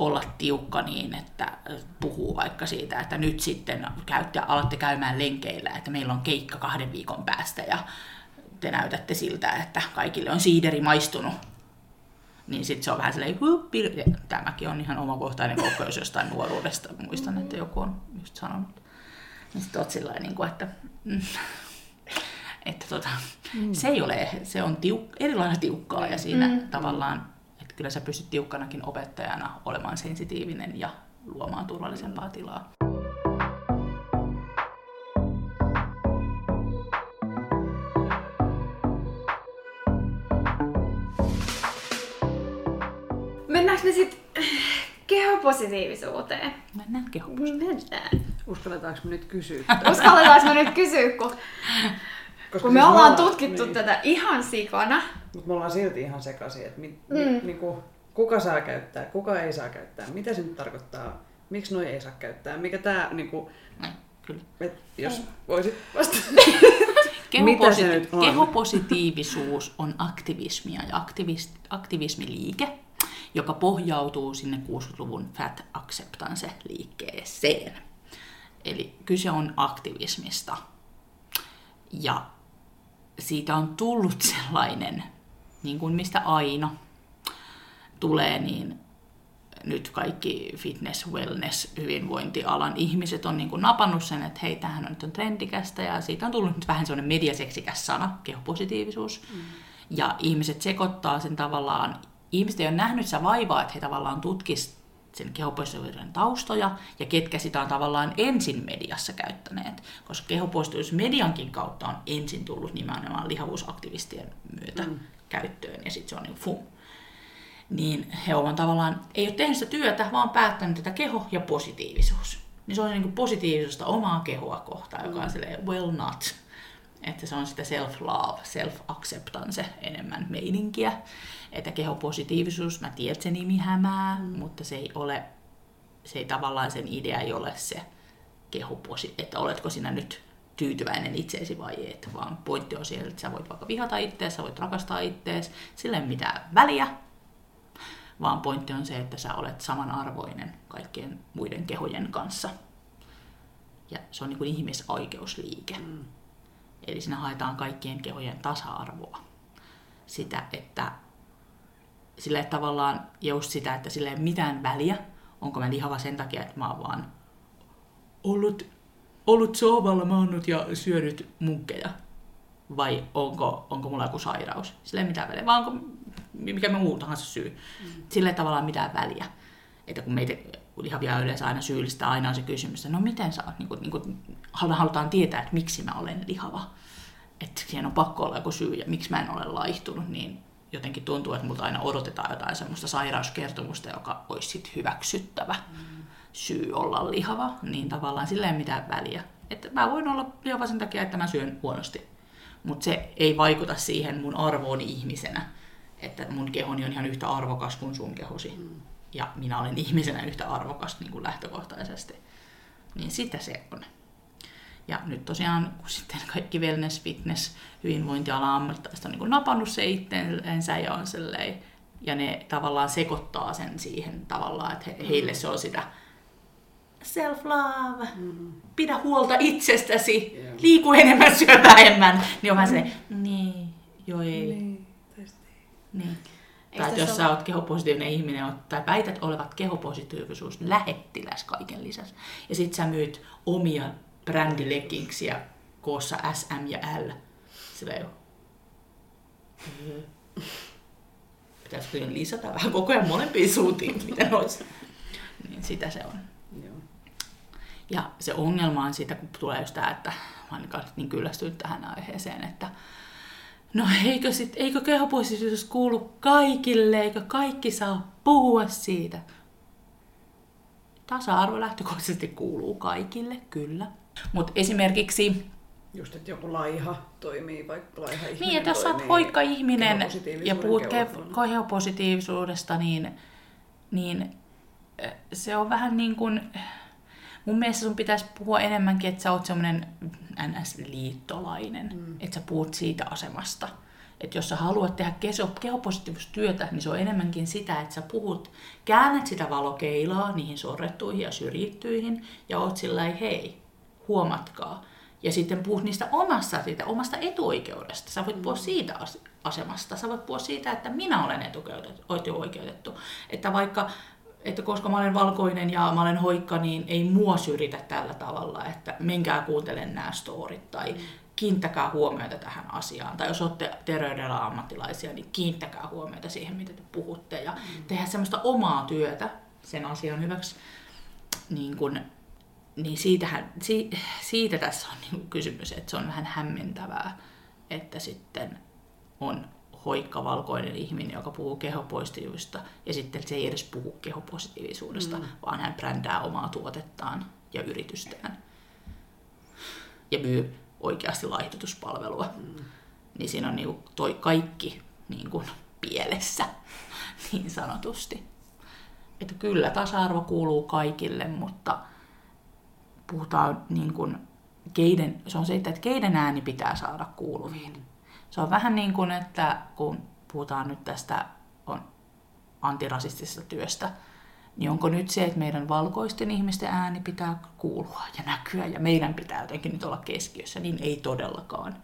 olla tiukka niin, että puhuu vaikka siitä, että nyt sitten käytte, alatte käymään lenkeillä, että meillä on keikka kahden viikon päästä ja te näytätte siltä, että kaikille on siideri maistunut. Niin sitten se on vähän huppi. tämäkin on ihan omakohtainen kokemus jostain nuoruudesta. Muistan, että joku on just sanonut. Ja sitten oot sillä niin että, mm, että tota, mm. se ei ole, se on tiuk, erilainen tiukkaa ja siinä mm. tavallaan kyllä sä pystyt tiukkanakin opettajana olemaan sensitiivinen ja luomaan turvallisempaa tilaa. Mennäänkö me sitten kehopositiivisuuteen? Mennään kehopositiivisuuteen. Mennään. Uskalletaanko me nyt kysyä? Uskalletaanko me nyt kysyä, kun, Koska kun me siis ollaan tutkittu niin. tätä ihan sikana. Mutta me ollaan silti ihan sekaisin, että mi, mi, mm. niinku, kuka saa käyttää, kuka ei saa käyttää, mitä se nyt tarkoittaa, miksi noi ei saa käyttää, mikä tämä, niinku, kyllä. Et, jos voisit vastata. Kehopositi- on? Kehopositiivisuus on aktivismia ja aktivis- aktivismiliike, joka pohjautuu sinne 60-luvun Fat Acceptance-liikkeeseen. Eli kyse on aktivismista. Ja siitä on tullut sellainen, niin kuin mistä aina tulee, niin nyt kaikki fitness, wellness, hyvinvointialan ihmiset on niin kuin napannut sen, että hei, tämähän on nyt on trendikästä ja siitä on tullut nyt vähän sellainen mediaseksikäs sana, kehopositiivisuus. Mm. Ja ihmiset sekoittaa sen tavallaan, ihmiset ei ole nähnyt sitä vaivaa, että he tavallaan tutkisivat sen kehopositiivisuuden taustoja ja ketkä sitä on tavallaan ensin mediassa käyttäneet. Koska kehopositiivisuus mediankin kautta on ensin tullut nimenomaan lihavuusaktivistien myötä mm. käyttöön ja sitten se on niin fum. Niin he ovat tavallaan, ei ole tehnyt sitä työtä, vaan päättänyt tätä keho ja positiivisuus. Niin se on niin positiivisuutta omaa kehoa kohtaan, joka on mm. silleen well not. Että se on sitä self-love, self-acceptance enemmän meininkiä että kehopositiivisuus, mä tiedän, että se nimi hämää, mm. mutta se ei ole, se ei tavallaan sen idea ei ole se kehoposi, että oletko sinä nyt tyytyväinen itseesi vai et, vaan pointti on siellä, että sä voit vaikka vihata itseäsi, sä voit rakastaa itseäsi, sillä ei mitään väliä, vaan pointti on se, että sä olet samanarvoinen kaikkien muiden kehojen kanssa. Ja se on niin kuin ihmisoikeusliike. Mm. Eli siinä haetaan kaikkien kehojen tasa-arvoa. Sitä, että sille tavallaan just sitä, että sille ei mitään väliä, onko mä lihava sen takia, että mä oon vaan ollut, ollut sohvalla maannut ja syönyt munkkeja. Vai onko, onko mulla joku sairaus? Sille ei mitään väliä, vaan onko mikä me muu tahansa syy. Mm. Sille ei tavallaan mitään väliä. Että kun meitä lihavia yleensä aina syyllistää, aina on se kysymys, että no miten sä oot, niin kuin, niin kuin, halutaan tietää, että miksi mä olen lihava. Että siihen on pakko olla joku syy ja miksi mä en ole laihtunut, niin jotenkin tuntuu, että multa aina odotetaan jotain semmoista sairauskertomusta, joka olisi sit hyväksyttävä mm. syy olla lihava, niin tavallaan sillä ei mitään väliä. Että mä voin olla lihava sen takia, että mä syön huonosti. Mutta se ei vaikuta siihen mun arvooni ihmisenä, että mun kehoni on ihan yhtä arvokas kuin sun kehosi. Mm. Ja minä olen ihmisenä yhtä arvokas niin kuin lähtökohtaisesti. Niin sitä se on. Ja nyt tosiaan, kun sitten kaikki wellness, fitness, hyvinvointiala ammattilaiset on niin napannut se itseensä ja on silleen, ja ne tavallaan sekoittaa sen siihen tavallaan, että he, heille se on sitä self-love, mm-hmm. pidä huolta itsestäsi, yeah. liiku enemmän, syö vähemmän. Niin on vähän se, niin, joo ei. Niin, niin. Tai jos sä oot kehopositiivinen ihminen tai väität olevat kehopositiivisuus lähettiläs kaiken lisäksi. Ja sit sä myyt omia brändileggingsia koossa S, M ja L. Sillä jo. Pitäisikö lisätä vähän koko ajan molempiin suuntiin, miten olisi. Niin sitä se on. Ja se ongelma on siitä, kun tulee just tämä, että mä olen niin kyllästynyt tähän aiheeseen, että no eikö, sit, eikö kehopositiivisuus kuulu kaikille, eikö kaikki saa puhua siitä? Tasa-arvo lähtökohtaisesti kuuluu kaikille, kyllä. Mutta esimerkiksi... Just, että joku laiha toimii, vaikka laiha ihminen Niin, että jos oot hoikka ihminen ja puhut kehopositiivisuudesta, niin niin se on vähän niin kuin, mun mielestä sun pitäisi puhua enemmänkin, että sä oot semmoinen NS-liittolainen, mm. että sä puhut siitä asemasta. Että jos sä haluat tehdä kehopositiivista työtä, niin se on enemmänkin sitä, että sä puhut, käännät sitä valokeilaa niihin sorrettuihin ja syrjittyihin ja oot sillä hei, huomatkaa. Ja sitten puhut niistä omasta, siitä omasta etuoikeudesta. Sä voit puhua mm. siitä asemasta. Sä voit puhua siitä, että minä olen etuoikeutettu. Että vaikka että koska mä olen valkoinen ja mä olen hoikka, niin ei mua syrjitä tällä tavalla, että menkää kuuntelen nämä storit tai mm. kiinnittäkää huomiota tähän asiaan. Tai jos olette terveydellä ammattilaisia, niin kiinnittäkää huomiota siihen, mitä te puhutte ja mm. tehdä semmoista omaa työtä sen asian hyväksi. Niin kun, niin siitähän, si, siitä tässä on niin kysymys, että se on vähän hämmentävää, että sitten on hoikka valkoinen ihminen, joka puhuu kehopositiivista, ja sitten se ei edes puhu kehopositiivisuudesta, mm. vaan hän brändää omaa tuotettaan ja yritystään. Ja myy oikeasti laihdutuspalvelua. Mm. Niin siinä on niinku toi kaikki niinku pielessä, niin sanotusti. Että kyllä tasa-arvo kuuluu kaikille, mutta puhutaan niin kuin, keiden, se on se, että keiden ääni pitää saada kuuluviin. Mm se on vähän niin kuin, että kun puhutaan nyt tästä on antirasistisesta työstä, niin onko nyt se, että meidän valkoisten ihmisten ääni pitää kuulua ja näkyä ja meidän pitää jotenkin nyt olla keskiössä, niin ei todellakaan,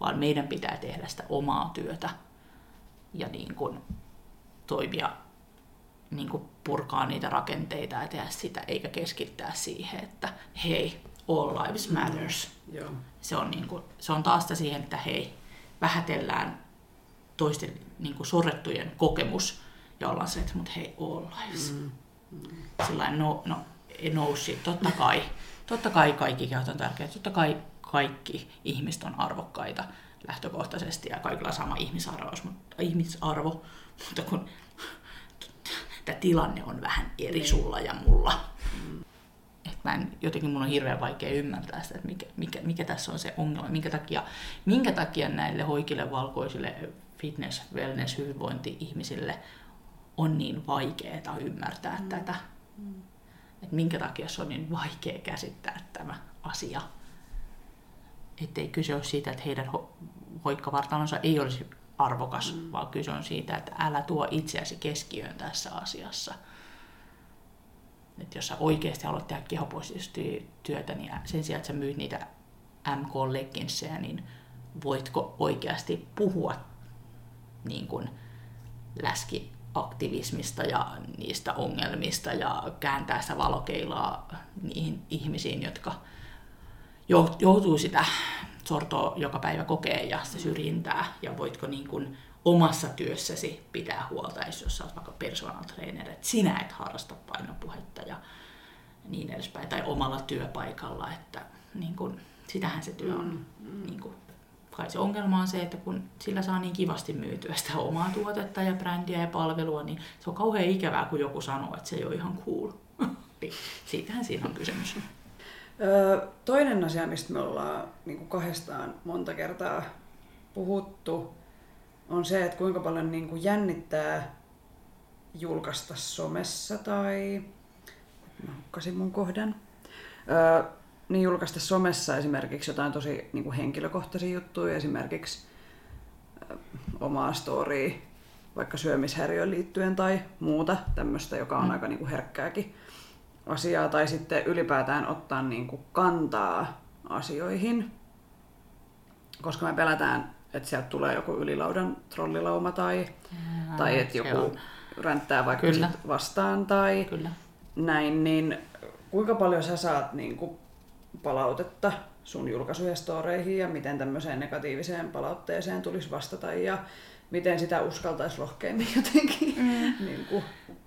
vaan meidän pitää tehdä sitä omaa työtä ja niin kuin toimia, niin kuin purkaa niitä rakenteita ja tehdä sitä, eikä keskittää siihen, että hei, all lives matters. Mm, Se, on niin kuin, se on taas siihen, että hei, vähätellään toisten niin kuin sorrettujen kokemus ja ollaan se, että mutta hei, all lives. Mm. Mm. Sillain, no, no, no shit. Totta kai, totta kai kaikki kehot on tärkeitä, totta kai kaikki ihmiset on arvokkaita lähtökohtaisesti ja kaikilla on sama ihmisarvo, mutta, ihmisarvo, mutta kun tämä tilanne on vähän eri niin. sulla ja mulla. Mm mä en, jotenkin mun on hirveän vaikea ymmärtää sitä, että mikä, mikä, mikä tässä on se ongelma, minkä takia, minkä takia näille hoikille, valkoisille fitness, wellness, hyvinvointi-ihmisille on niin vaikeaa ymmärtää mm. tätä. Mm. Että minkä takia se on niin vaikea käsittää tämä asia. Että ei kyse ole siitä, että heidän ho- hoikkavartalonsa ei olisi arvokas, mm. vaan kyse on siitä, että älä tuo itseäsi keskiöön tässä asiassa – että jos sä oikeasti haluat tehdä kehopositiivista työtä, niin sen sijaan, että sä myyt niitä MK-legginsejä, niin voitko oikeasti puhua niin kuin läskiaktivismista ja niistä ongelmista ja kääntää sitä valokeilaa niihin ihmisiin, jotka joutuu sitä sortoa joka päivä kokee ja sitä syrjintää ja voitko niin kuin omassa työssäsi pitää huolta, jos sä oot vaikka personal trainer, että sinä et harrasta painopuhetta ja niin edespäin, tai omalla työpaikalla, että niin kun, sitähän se työ on. Mm, mm. Niin kun, kai se ongelma on se, että kun sillä saa niin kivasti myytyä sitä omaa tuotetta ja brändiä ja palvelua, niin se on kauhean ikävää, kun joku sanoo, että se ei ole ihan cool. Niin siitähän siinä on kysymys. Öö, toinen asia, mistä me ollaan niin kuin kahdestaan monta kertaa puhuttu, on se, että kuinka paljon niin kuin jännittää julkaista somessa tai... Mä hukkasin mun kohdan. Öö, niin julkaista somessa esimerkiksi jotain tosi niin kuin henkilökohtaisia juttuja, esimerkiksi ö, omaa storya, vaikka syömishäiriöön liittyen tai muuta tämmöistä, joka on mm. aika niin kuin herkkääkin asiaa, tai sitten ylipäätään ottaa niin kuin kantaa asioihin, koska me pelätään että sieltä tulee joku ylilaudan trollilauma tai, Jaa, tai että joku on. ränttää vaikka Kyllä. sit vastaan tai Kyllä. näin, niin kuinka paljon sä saat niin kuin, palautetta sun julkaisujen storeihin ja miten tämmöiseen negatiiviseen palautteeseen tulisi vastata ja miten sitä uskaltaisi rohkeammin jotenkin. Mm. niin kuin.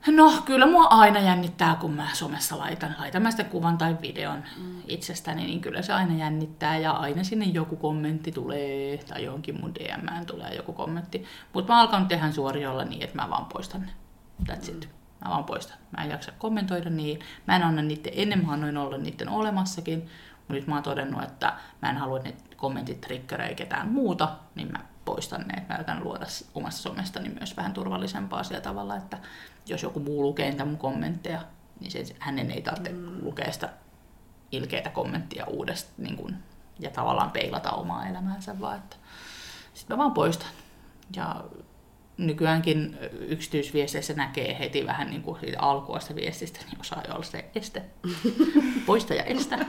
No kyllä mua aina jännittää, kun mä somessa laitan, laitan mä sitten kuvan tai videon mm. itsestäni, niin kyllä se aina jännittää ja aina sinne joku kommentti tulee tai johonkin mun DMään tulee joku kommentti. Mutta mä alkan tehdä suoriolla niin, että mä vaan poistan ne. That's mm. it. Mä vaan poistan. Mä en jaksa kommentoida niin. Mä en anna niiden, ennen mä annoin olla niiden olemassakin, mutta nyt mä oon todennut, että mä en halua, että ne kommentit triggeröi ketään muuta, niin mä poistan ne, että mä yritän luoda omasta somestani myös vähän turvallisempaa sillä tavalla, että jos joku muu lukee niitä mun kommentteja, niin sen, hänen ei tarvitse mm. lukea sitä ilkeitä kommenttia uudestaan niin kuin, ja tavallaan peilata omaa elämäänsä, vaan että sitten mä vaan poistan. Ja nykyäänkin yksityisviesteissä näkee heti vähän niin kuin siitä alkua sitä viestistä, niin osaa jo olla se este. Poista ja estä.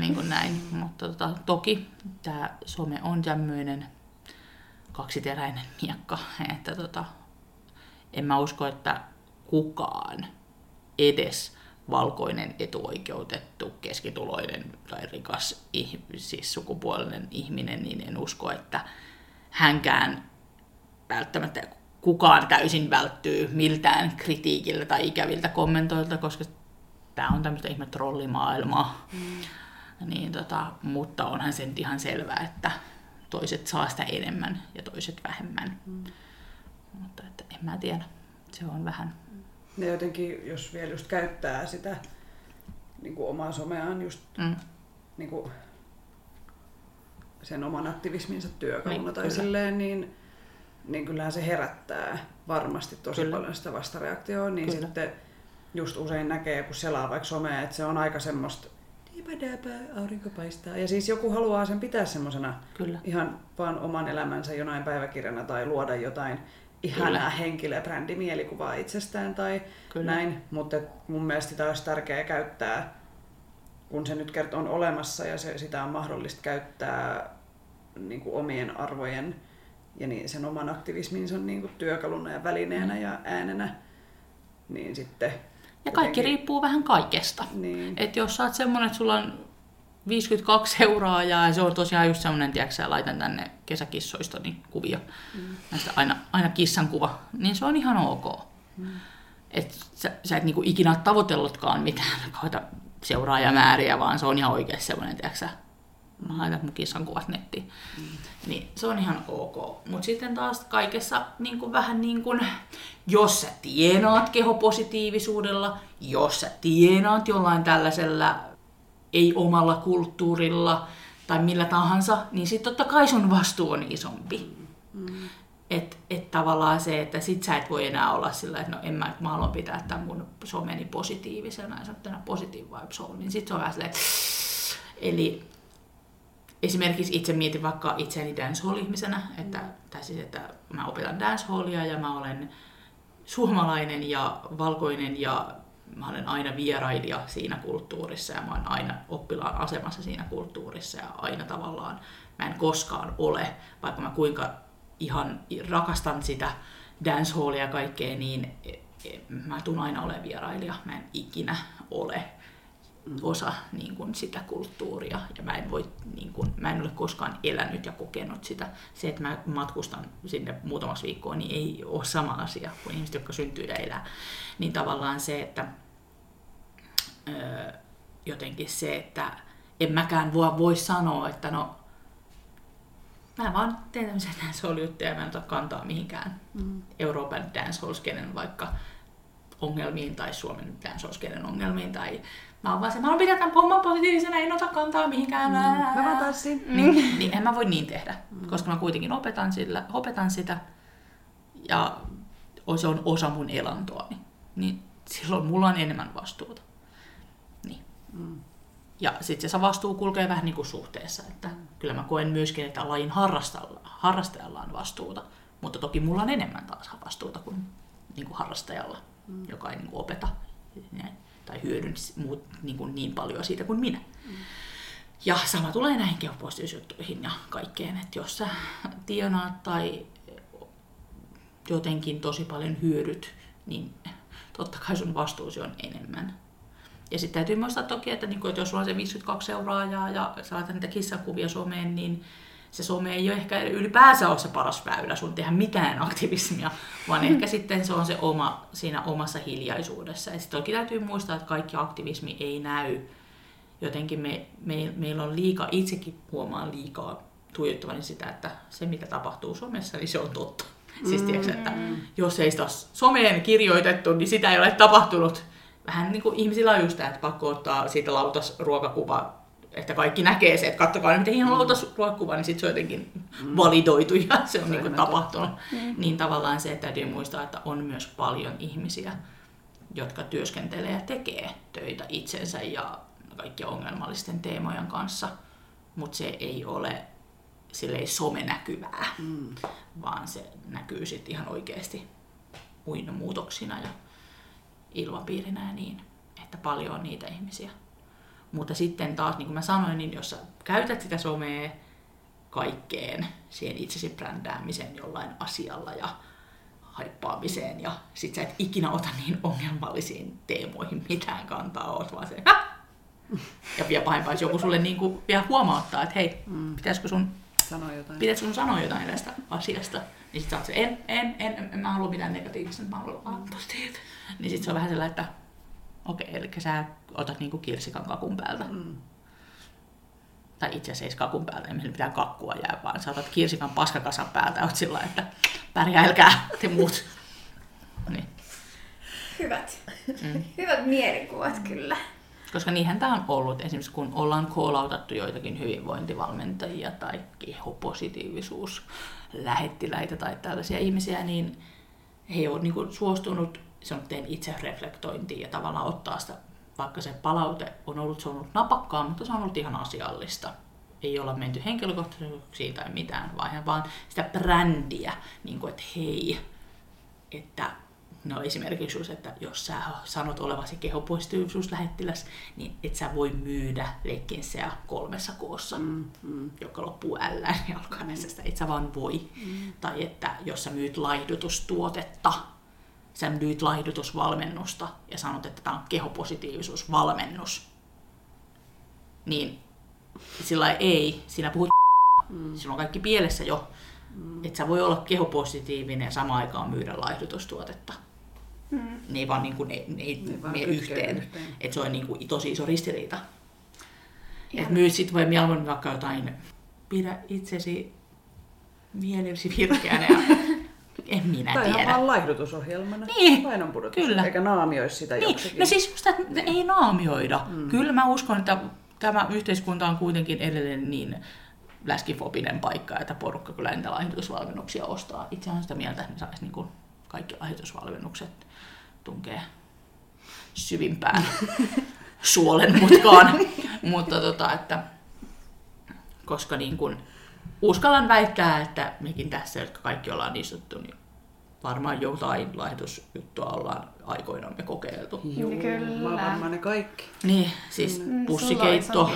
niin kuin näin. Mutta tota, toki tämä some on tämmöinen kaksiteräinen miekka, että tota, en mä usko, että kukaan edes valkoinen, etuoikeutettu, keskituloinen tai rikas siis sukupuolinen ihminen, niin en usko, että hänkään välttämättä kukaan täysin välttyy miltään kritiikillä tai ikäviltä kommentoilta, koska tämä on tämmöistä ihme trollimaailmaa. Mm. Niin, tota, mutta onhan se nyt ihan selvää, että toiset saa sitä enemmän ja toiset vähemmän. Mm. Mutta että en mä tiedä, se on vähän... Ne jotenkin, jos vielä just käyttää sitä niin kuin omaa someaan just mm. niin kuin sen oman aktivisminsa työkaluna niin, tai kyllä. silleen, niin niin kyllähän se herättää varmasti tosi Kyllä. paljon sitä vastareaktioa, niin Kyllä. sitten just usein näkee, kun selaa vaikka somea, että se on aika semmoista aurinko paistaa. Ja siis joku haluaa sen pitää semmoisena ihan vaan oman elämänsä jonain päiväkirjana tai luoda jotain ihanaa henkilöbrändimielikuvaa itsestään tai Kyllä. näin. Mutta mun mielestä sitä olisi tärkeää käyttää, kun se nyt on olemassa ja se, sitä on mahdollista käyttää niin kuin omien arvojen ja niin sen oman aktivisminsa niin kuin työkaluna ja välineenä mm. ja äänenä, niin sitten... Ja kaikki jotenkin... riippuu vähän kaikesta. Niin. Et jos sä oot semmonen, että sulla on 52 seuraajaa ja se on tosiaan just semmoinen, tiedätkö laitan tänne kesäkissoista niin kuvia, mm. näistä aina, aina kissan kuva, niin se on ihan ok. Mm. Et sä, sä et niinku ikinä tavoitellutkaan mitään seuraajamääriä, vaan se on ihan oikeasti semmoinen, tiedätkö mä laitan mun kissan kuvat nettiin. Mm. Niin se on ihan ok. Mutta sitten taas kaikessa niin kuin vähän niin kuin, jos sä tienaat kehopositiivisuudella, jos sä tienaat jollain tällaisella ei-omalla kulttuurilla tai millä tahansa, niin sitten totta kai sun vastuu on isompi. Mm. Että et tavallaan se, että sit sä et voi enää olla sillä, että no en mä, mä haluan pitää tämän mun someni positiivisena ja sanottuna positive vibes on, niin sit se on vähän silleen, eli esimerkiksi itse mietin vaikka itseäni dancehall-ihmisenä, että, tai siis, että mä opetan dancehallia ja mä olen suomalainen ja valkoinen ja mä olen aina vierailija siinä kulttuurissa ja mä olen aina oppilaan asemassa siinä kulttuurissa ja aina tavallaan mä en koskaan ole, vaikka mä kuinka ihan rakastan sitä dancehallia ja kaikkea, niin e, e, mä tuun aina olemaan vierailija, mä en ikinä ole osa niin kuin, sitä kulttuuria ja mä en, voi, niin kuin, mä en ole koskaan elänyt ja kokenut sitä. Se, että mä matkustan sinne muutamaksi viikkoon, niin ei ole sama asia kuin ihmiset, jotka syntyy ja elää. Niin tavallaan se, että öö, jotenkin se, että en mäkään voi, voi sanoa, että no mä vaan teen tämmöisiä dancehall-juttuja ja mä en ota kantaa mihinkään mm. Euroopan dancehall vaikka ongelmiin tai Suomen dancehall ongelmiin tai Mä oon vaan se, mä oon pitää tämän homman positiivisena, en ota kantaa mihinkään. Mm, mä vaan tanssin. Niin, niin en mä voi niin tehdä, mm. koska mä kuitenkin opetan, sillä, opetan sitä ja se on osa mun elantoa. Niin silloin mulla on enemmän vastuuta. Niin. Mm. Ja sitten se vastuu kulkee vähän niin kuin suhteessa, että kyllä mä koen myöskin, että lajin harrastajalla on vastuuta, mutta toki mulla on enemmän taas vastuuta kuin, niin kuin harrastajalla, mm. joka ei niin kuin opeta. Näin tai hyödyn muut, niin, kuin niin paljon siitä kuin minä. Ja sama tulee näihin geopositiivisuuttuihin ja kaikkeen, että jos sä tienaat tai jotenkin tosi paljon hyödyt, niin totta kai sun vastuusi on enemmän. Ja sitten täytyy muistaa toki, että, niin kun, että jos sulla on se 52 seuraajaa ja sä laitat niitä kissakuvia someen, niin se some ei ole ehkä ylipäänsä ole se paras väylä sun tehdä mitään aktivismia, vaan ehkä sitten se on se oma siinä omassa hiljaisuudessa. Ja sitten toki täytyy muistaa, että kaikki aktivismi ei näy. Jotenkin me, me, meillä on liikaa, itsekin huomaan liikaa tuijottavani sitä, että se mitä tapahtuu somessa, niin se on totta. Siis tiedätkö, että mm. jos ei sitä someen kirjoitettu, niin sitä ei ole tapahtunut. Vähän niin kuin ihmisillä on just tämä, että pakko ottaa siitä lautas ruokakuva että kaikki näkee se, että kattokaa miten hieno lautas ruokkuva, niin sitten se on jotenkin validoitu ja se on niin kuin ihan tapahtunut. Niin tavallaan se, että täytyy muistaa, että on myös paljon ihmisiä, jotka työskentelee ja tekee töitä itsensä ja kaikkien ongelmallisten teemojen kanssa, mutta se ei ole silleen somenäkyvää, mm. vaan se näkyy sitten ihan oikeasti muina muutoksina ja ilmapiirinä ja niin, että paljon on niitä ihmisiä. Mutta sitten taas, niin kuin mä sanoin, niin jos sä käytät sitä somea kaikkeen, siihen itsesi brändäämiseen jollain asialla ja haippaamiseen ja sit sä et ikinä ota niin ongelmallisiin teemoihin mitään kantaa, oot vaan se, Häh! Ja vielä pahempaa, jos joku sulle niin kuin vielä huomauttaa, että hei, mm. pitäisikö sun, Sano jotain. pitäisikö sun sanoa jotain tästä asiasta, niin sit sä oot se, en, en, en, en, en mä halua mitään negatiivista, mä haluan antaa siitä. Niin sit se on vähän sellainen, että okei, eli sä otat niinku kirsikan kakun päältä. Mm. Tai itse asiassa ei kakun päältä, ei meillä mitään kakkua jää, vaan sä otat kirsikan paskakasan päältä ja oot sillä että pärjäilkää te muut. Niin. Hyvät. Mm. Hyvät mielikuvat kyllä. Koska niinhän tämä on ollut, esimerkiksi kun ollaan koolautattu joitakin hyvinvointivalmentajia tai kehopositiivisuus lähettiläitä tai tällaisia ihmisiä, niin he ovat niin suostunut semmoinen itse reflektointiin ja tavallaan ottaa sitä, vaikka se palaute on ollut, se on ollut napakkaa, mutta se on ollut ihan asiallista. Ei olla menty henkilökohtaisuuksiin tai mitään, vaan, vaan sitä brändiä, niin kuin, että hei, että No esimerkiksi just, että jos sä sanot olevasi kehopositiivisuuslähettiläs, niin et sä voi myydä leggingseä kolmessa koossa, Mm, mm. joka loppuu L ja alkaa mm. Et sä vaan voi. Mm. Tai että jos sä myyt laihdutustuotetta, sä myyt laihdutusvalmennusta ja sanot, että tämä on kehopositiivisuusvalmennus, niin sillä ei, sinä puhut mm. silloin on kaikki pielessä jo. Mm. Että sä voi olla kehopositiivinen ja samaan aikaan myydä laihdutustuotetta. Mm. Ne ei vaan, niin kuin, ne, ne ei Ne vaan mene yhteen. yhteen. Että se on niin kuin tosi iso ristiriita. Että myyt sit voi mieluummin vaikka jotain, pidä itsesi mielesi virkeänä ja en minä Tai tiedä. vaan laihdutusohjelmana. Niin, Painonpudotus. kyllä. Eikä naamioisi sitä Niin, joksikin. no siis just, että ne ei naamioida. Mm. Kyllä mä uskon, että tämä yhteiskunta on kuitenkin edelleen niin läskifobinen paikka, että porukka kyllä niitä lahjoitusvalmennuksia ostaa. Itse olen sitä mieltä, että ne saisi niin kuin kaikki lahjoitusvalmennukset tunkee syvimpään suolen mutkaan. Mutta tota, että, koska niin kuin, uskallan väittää, että mekin tässä, jotka kaikki ollaan istuttu, niin varmaan jotain lahjoitusjuttua ollaan aikoinamme kokeiltu. Joo, Kyllä. varmaan ne kaikki. Niin, siis Mm, pussikeitto.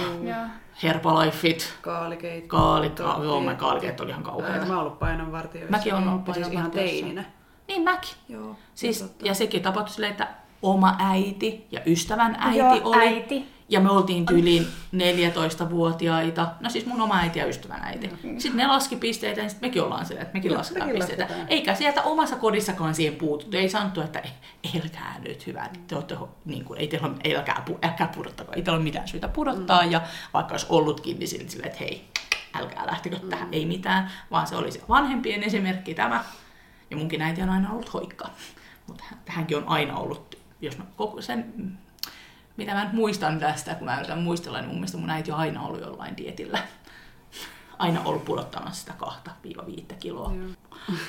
Herbalifeit, Kaalikeitto. kaalit, joo, mä kaalikeitto oli ihan Ää, kauheata. Mä oon ollut painonvartijoissa. Mäkin oon ollut siis ihan painonvartijoissa. teininä. Niin mäkin. Joo. Siis, ja sekin tapahtui silleen, että oma äiti ja ystävän äiti Joo, oli. äiti. Ja me oltiin tyyliin 14-vuotiaita. No siis mun oma äiti ja ystävän äiti. Sitten ne laski pisteitä ja sitten mekin ollaan silleen, että mekin lasketaan mekin pisteitä. lasketaan. Eikä sieltä omassa kodissakaan siihen puututtu. Ei sanottu, että elkää nyt hyvä. Te olette, niin kuin, ei teillä ole, älkää, pu- älkää pudottako. Ei teillä ole mitään syytä pudottaa. Mm. Ja vaikka olisi ollutkin, niin silleen, silleen, että hei, älkää lähtekö mm. tähän. Ei mitään. Vaan se oli se vanhempien esimerkki tämä. Ja munkin äiti on aina ollut hoikka. Mutta hänkin on aina ollut, jos mä koko sen, mitä mä nyt muistan tästä, kun mä yritän muistella, niin mun mielestä mun äiti on aina ollut jollain dietillä. Aina ollut pudottamassa sitä 2-5 kiloa. Joo.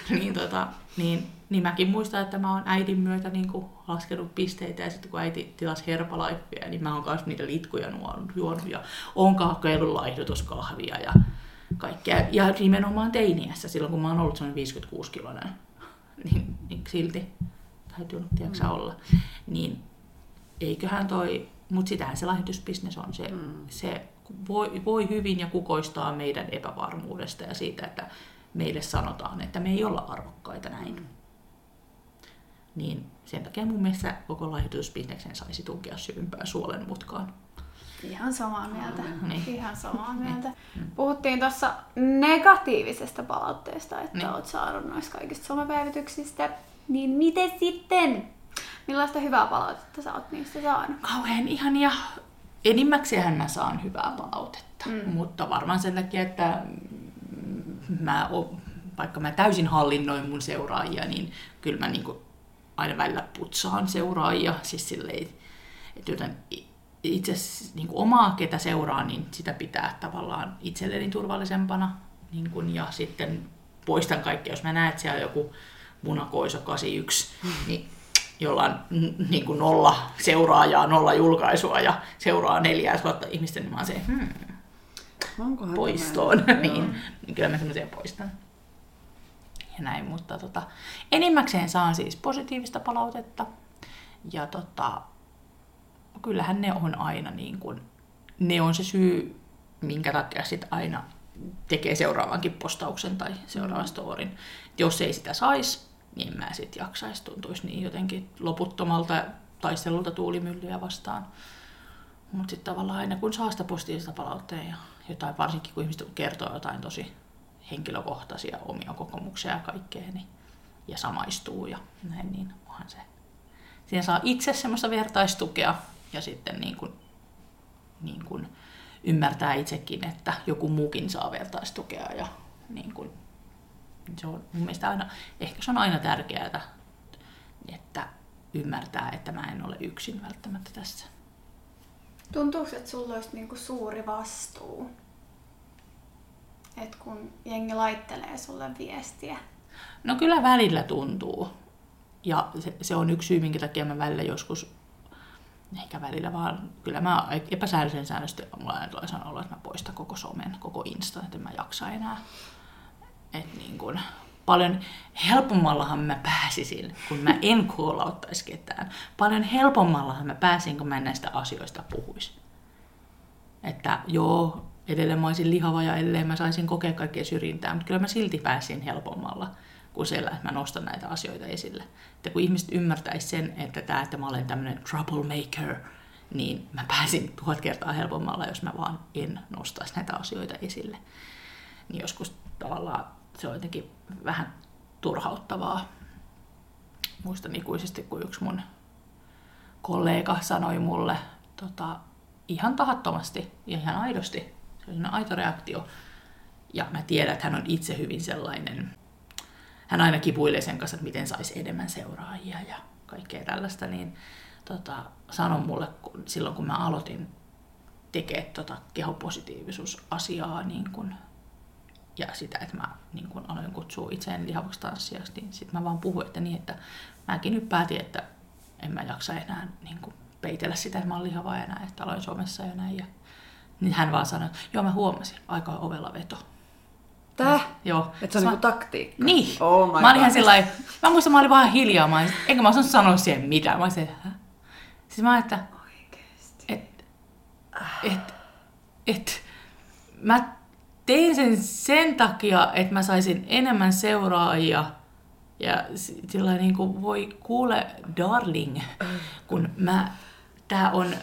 niin, tota, niin, niin mäkin muistan, että mä oon äidin myötä niin kuin laskenut pisteitä ja sitten kun äiti tilasi Herbalifea, niin mä oon myös niitä litkuja nuonut, juonut ja oon kokeillut laihdutuskahvia ja kaikkea. Ja nimenomaan teiniässä, silloin kun mä oon ollut semmoinen 56 kiloinen, niin, niin silti täytyy tiedätkö, olla. Niin eiköhän toi, mutta sitähän se lahjoitusbisnes on, se, mm. se voi, voi hyvin ja kukoistaa meidän epävarmuudesta ja siitä, että meille sanotaan, että me ei olla arvokkaita näin. Mm. Niin sen takia mun mielestä koko lahjoitusbisneksen saisi tunkea syvimpään suolen mutkaan. Ihan samaa mieltä. Niin. Ihan samaa mieltä. Puhuttiin tuossa negatiivisesta palautteesta, että Niin. oot saanut noista kaikista somepäivityksistä. Niin miten sitten? Millaista hyvää palautetta sä oot niistä saanut? Kauhean ihania. Enimmäkseen mä saan hyvää palautetta, mm. mutta varmaan sen takia, että mä o, vaikka mä täysin hallinnoin mun seuraajia, niin kyllä mä niinku aina välillä putsaan seuraajia, siis silleen, että i- itse niin omaa, ketä seuraa, niin sitä pitää tavallaan itselleni turvallisempana. Niin kuin, ja sitten poistan kaikki, jos mä näen, että siellä on joku munakoiso 81, mm. niin jolla on niin kuin nolla seuraajaa, nolla julkaisua ja seuraa neljää tuhatta ihmistä, niin mä oon se, hmm, Onkohan poistoon. niin, niin kyllä mä semmoisia poistan. Ja näin, mutta tota, enimmäkseen saan siis positiivista palautetta. Ja tota, kyllähän ne on aina niin kuin, ne on se syy, minkä takia sit aina tekee seuraavankin postauksen tai seuraavan storin. Jos ei sitä saisi, niin mä sitten jaksaisi, tuntuisi niin jotenkin loputtomalta taistelulta tuulimyllyjä vastaan. Mutta sitten tavallaan aina kun saa sitä positiivista palautteen ja jotain, varsinkin kun ihmiset kertoo jotain tosi henkilökohtaisia omia kokemuksia ja kaikkea, niin, ja samaistuu ja näin, niin onhan se. Siinä saa itse semmoista vertaistukea ja sitten niin kuin, niin kuin ymmärtää itsekin, että joku muukin saa vertaistukea ja niin kuin, se on mun mielestä aina, ehkä se on aina tärkeää, että ymmärtää, että mä en ole yksin välttämättä tässä. Tuntuuko, että sulla olisi niinku suuri vastuu? Et kun jengi laittelee sulle viestiä. No kyllä välillä tuntuu. Ja se, se on yksi syy, minkä takia mä välillä joskus, ehkä välillä vaan, kyllä mä epäsäännöllisen säännöstä mulla tulee sanoa, että mä poistan koko somen, koko Insta, että en mä jaksa enää. Et niin kun, paljon helpommallahan mä pääsisin, kun mä en kuolauttaisi ketään. Paljon helpommallahan mä pääsin, kun mä en näistä asioista puhuisi. Että joo, edelleen mä olisin lihava ja edelleen mä saisin kokea kaikkea syrjintää, mutta kyllä mä silti pääsin helpommalla kuin siellä, että mä nostan näitä asioita esille. Että kun ihmiset ymmärtäisi sen, että tämä, että mä olen tämmöinen troublemaker, niin mä pääsin tuhat kertaa helpommalla, jos mä vaan en nostaisi näitä asioita esille. Niin joskus tavallaan se on jotenkin vähän turhauttavaa. Muistan ikuisesti, kun yksi mun kollega sanoi mulle tota, ihan tahattomasti ja ihan aidosti, se oli aito reaktio. Ja mä tiedän, että hän on itse hyvin sellainen, hän aina kipuilee sen kanssa, että miten saisi enemmän seuraajia ja kaikkea tällaista, niin tota, sanoi mulle kun, silloin, kun mä aloitin tekemään tota kehopositiivisuusasiaa niin kun ja sitä, että mä niin kun aloin kutsua itseäni lihavaksi tanssijaksi, niin sitten mä vaan puhuin, että niin, että mäkin nyt päätin, että en mä jaksa enää niin kun peitellä sitä, että mä oon lihava enää, että aloin somessa ja näin. Ja, niin hän vaan sanoi, että joo mä huomasin, aika on ovella veto. Täh? Joo. Että se on niinku taktiikka? Niin. Oh my mä olin ihan sillä mä muistan, mä olin vaan hiljaa, mä olin, enkä mä osannut sanoa siihen mitään. Mä olin Hä? Siis mä olin, että Oikeesti. et, et, et, mä tein sen sen takia, että mä saisin enemmän seuraajia. Ja sillä niin kuin voi kuule, darling, kun mä, tää on,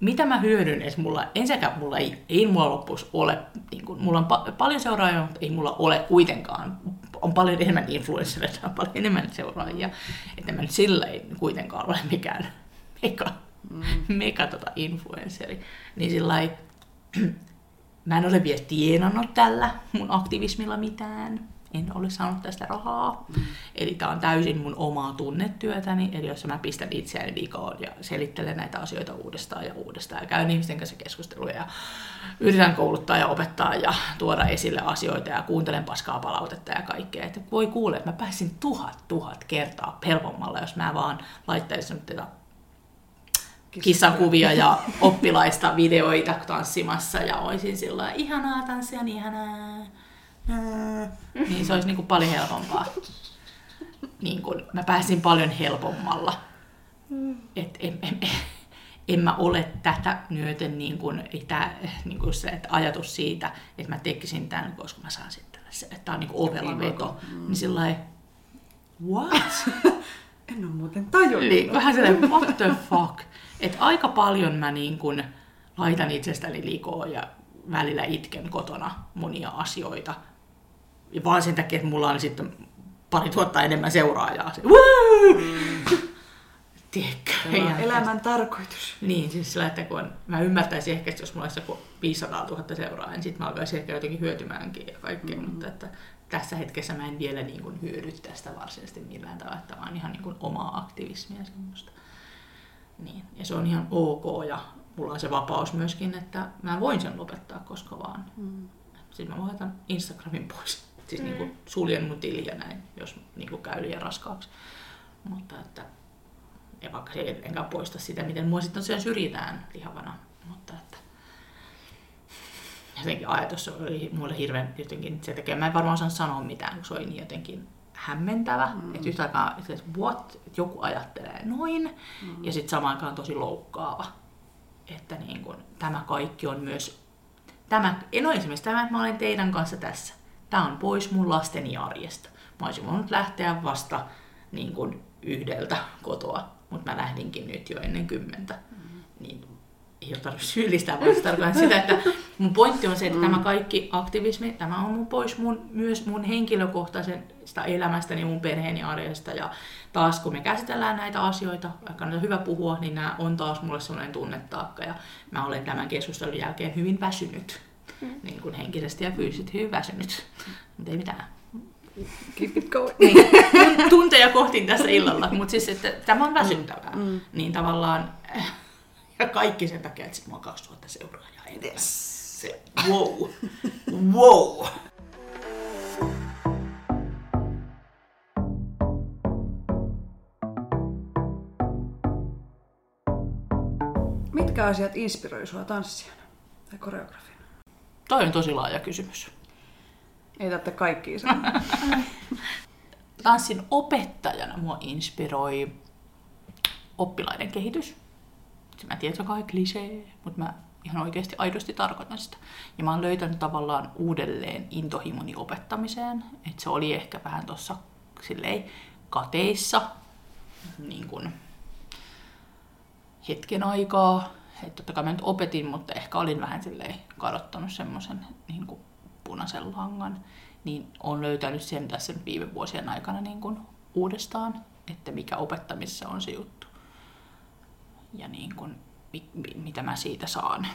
mitä mä hyödyn, että mulla, ensinnäkään mulla ei, ei mulla loppuisi ole, niin kuin, mulla on pa- paljon seuraajia, mutta ei mulla ole kuitenkaan, on paljon enemmän influenssereita, on paljon enemmän seuraajia, että mä nyt sillä ei kuitenkaan ole mikään mega, mm. mega tota influensseri. Niin sillä lailla, mä en ole vielä tienannut tällä mun aktivismilla mitään. En ole saanut tästä rahaa. Mm. Eli tämä on täysin mun omaa tunnetyötäni. Eli jos mä pistän itseäni vikoon ja selittelen näitä asioita uudestaan ja uudestaan ja käyn ihmisten kanssa keskusteluja ja yritän kouluttaa ja opettaa ja tuoda esille asioita ja kuuntelen paskaa palautetta ja kaikkea. Että voi kuulla, että mä pääsin tuhat tuhat kertaa helpommalla, jos mä vaan laittaisin tätä kissakuvia ja oppilaista videoita tanssimassa ja olisin sillä ihanaa tanssia, niin ihanaa. Niin se olisi niin kuin paljon helpompaa. Niin kuin, mä pääsin paljon helpommalla. Et en, en, en, en mä ole tätä myöten niin kuin, ei tää, niin kuin se että ajatus siitä, että mä tekisin tämän, koska mä saan sitten se, että tää on niin kuin ovella veto. Niin sillä lailla, what? En ole muuten tajunnut. Niin, vähän sellainen, what the fuck. Et aika paljon mä niin kun laitan itsestäni likoon ja välillä itken kotona monia asioita. Ja vaan sen takia, että mulla on sitten pari tuhatta enemmän seuraajaa. Se! Tiedätkö? Tämä on elämän tarkoitus. Niin, siis sillä, että kun mä ymmärtäisin ehkä, että jos mulla olisi joku 500 000 seuraajaa, niin sitten mä alkaisin ehkä jotenkin hyötymäänkin ja kaikkea, mm-hmm. mutta että tässä hetkessä mä en vielä niin kuin hyödy tästä varsinaisesti millään tavalla, että vaan ihan niin kuin omaa aktivismia semmoista. Niin, ja se on ihan ok ja mulla on se vapaus myöskin, että mä voin sen lopettaa koska vaan. Mm. Sitten mä laitan Instagramin pois. Siis mm. niin kuin suljen mun tiliä näin, jos niin kuin käy liian raskaaksi. Mutta että, ja vaikka se enkä poista sitä, miten mua sitten sen syrjitään lihavana. Mutta että, jotenkin ajatus oli mulle hirveän jotenkin, se tekee, mä en varmaan osaa sanoa mitään, kun se oli niin jotenkin hämmentävä, mm. että yhtä aikaa, että what, että joku ajattelee noin, mm. ja sitten samaan aikaan tosi loukkaava, että niin kun, tämä kaikki on myös, tämä, no esimerkiksi tämä, että mä olen teidän kanssa tässä, tämä on pois mun lasteni arjesta. Mä olisin voinut lähteä vasta niin kun, yhdeltä kotoa, mutta mä lähdinkin nyt jo ennen kymmentä. Mm. Niin ei ole tarvitse syyllistää, vaan se tarkoittaa sitä, että mun pointti on se, että mm. tämä kaikki aktivismi, tämä on mun pois mun, myös mun henkilökohtaisesta elämästäni, mun perheeni arjesta. Ja taas kun me käsitellään näitä asioita, vaikka on hyvä puhua, niin nämä on taas mulle sellainen tunnetaakka. Ja mä olen tämän keskustelun jälkeen hyvin väsynyt, mm. niin kuin henkisesti ja fyysisesti hyvin väsynyt. Mutta ei mitään. Keep it going. Niin, tunteja kohtin tässä illalla, mutta siis että tämä on väsyttävää. Mm. Mm. Niin tavallaan ja kaikki sen takia, että mulla on 2000 seuraajaa enemmän. Yes. Se, wow. wow. Mitkä asiat inspiroi sua tanssijana tai koreografina? Toi on tosi laaja kysymys. Ei tarvitse kaikki sanoa. Tanssin opettajana mua inspiroi oppilaiden kehitys Mä tiedän, että se on klisee, mutta mä ihan oikeasti aidosti tarkoitan sitä. Ja mä oon löytänyt tavallaan uudelleen intohimoni opettamiseen. Että se oli ehkä vähän tuossa kateissa niin kun hetken aikaa. Että totta kai mä nyt opetin, mutta ehkä olin vähän silleen kadottanut semmoisen niin punaisen langan. Niin on löytänyt sen tässä viime vuosien aikana niin kun uudestaan, että mikä opettamisessa on se juttu ja niin kuin, mitä mä siitä saan.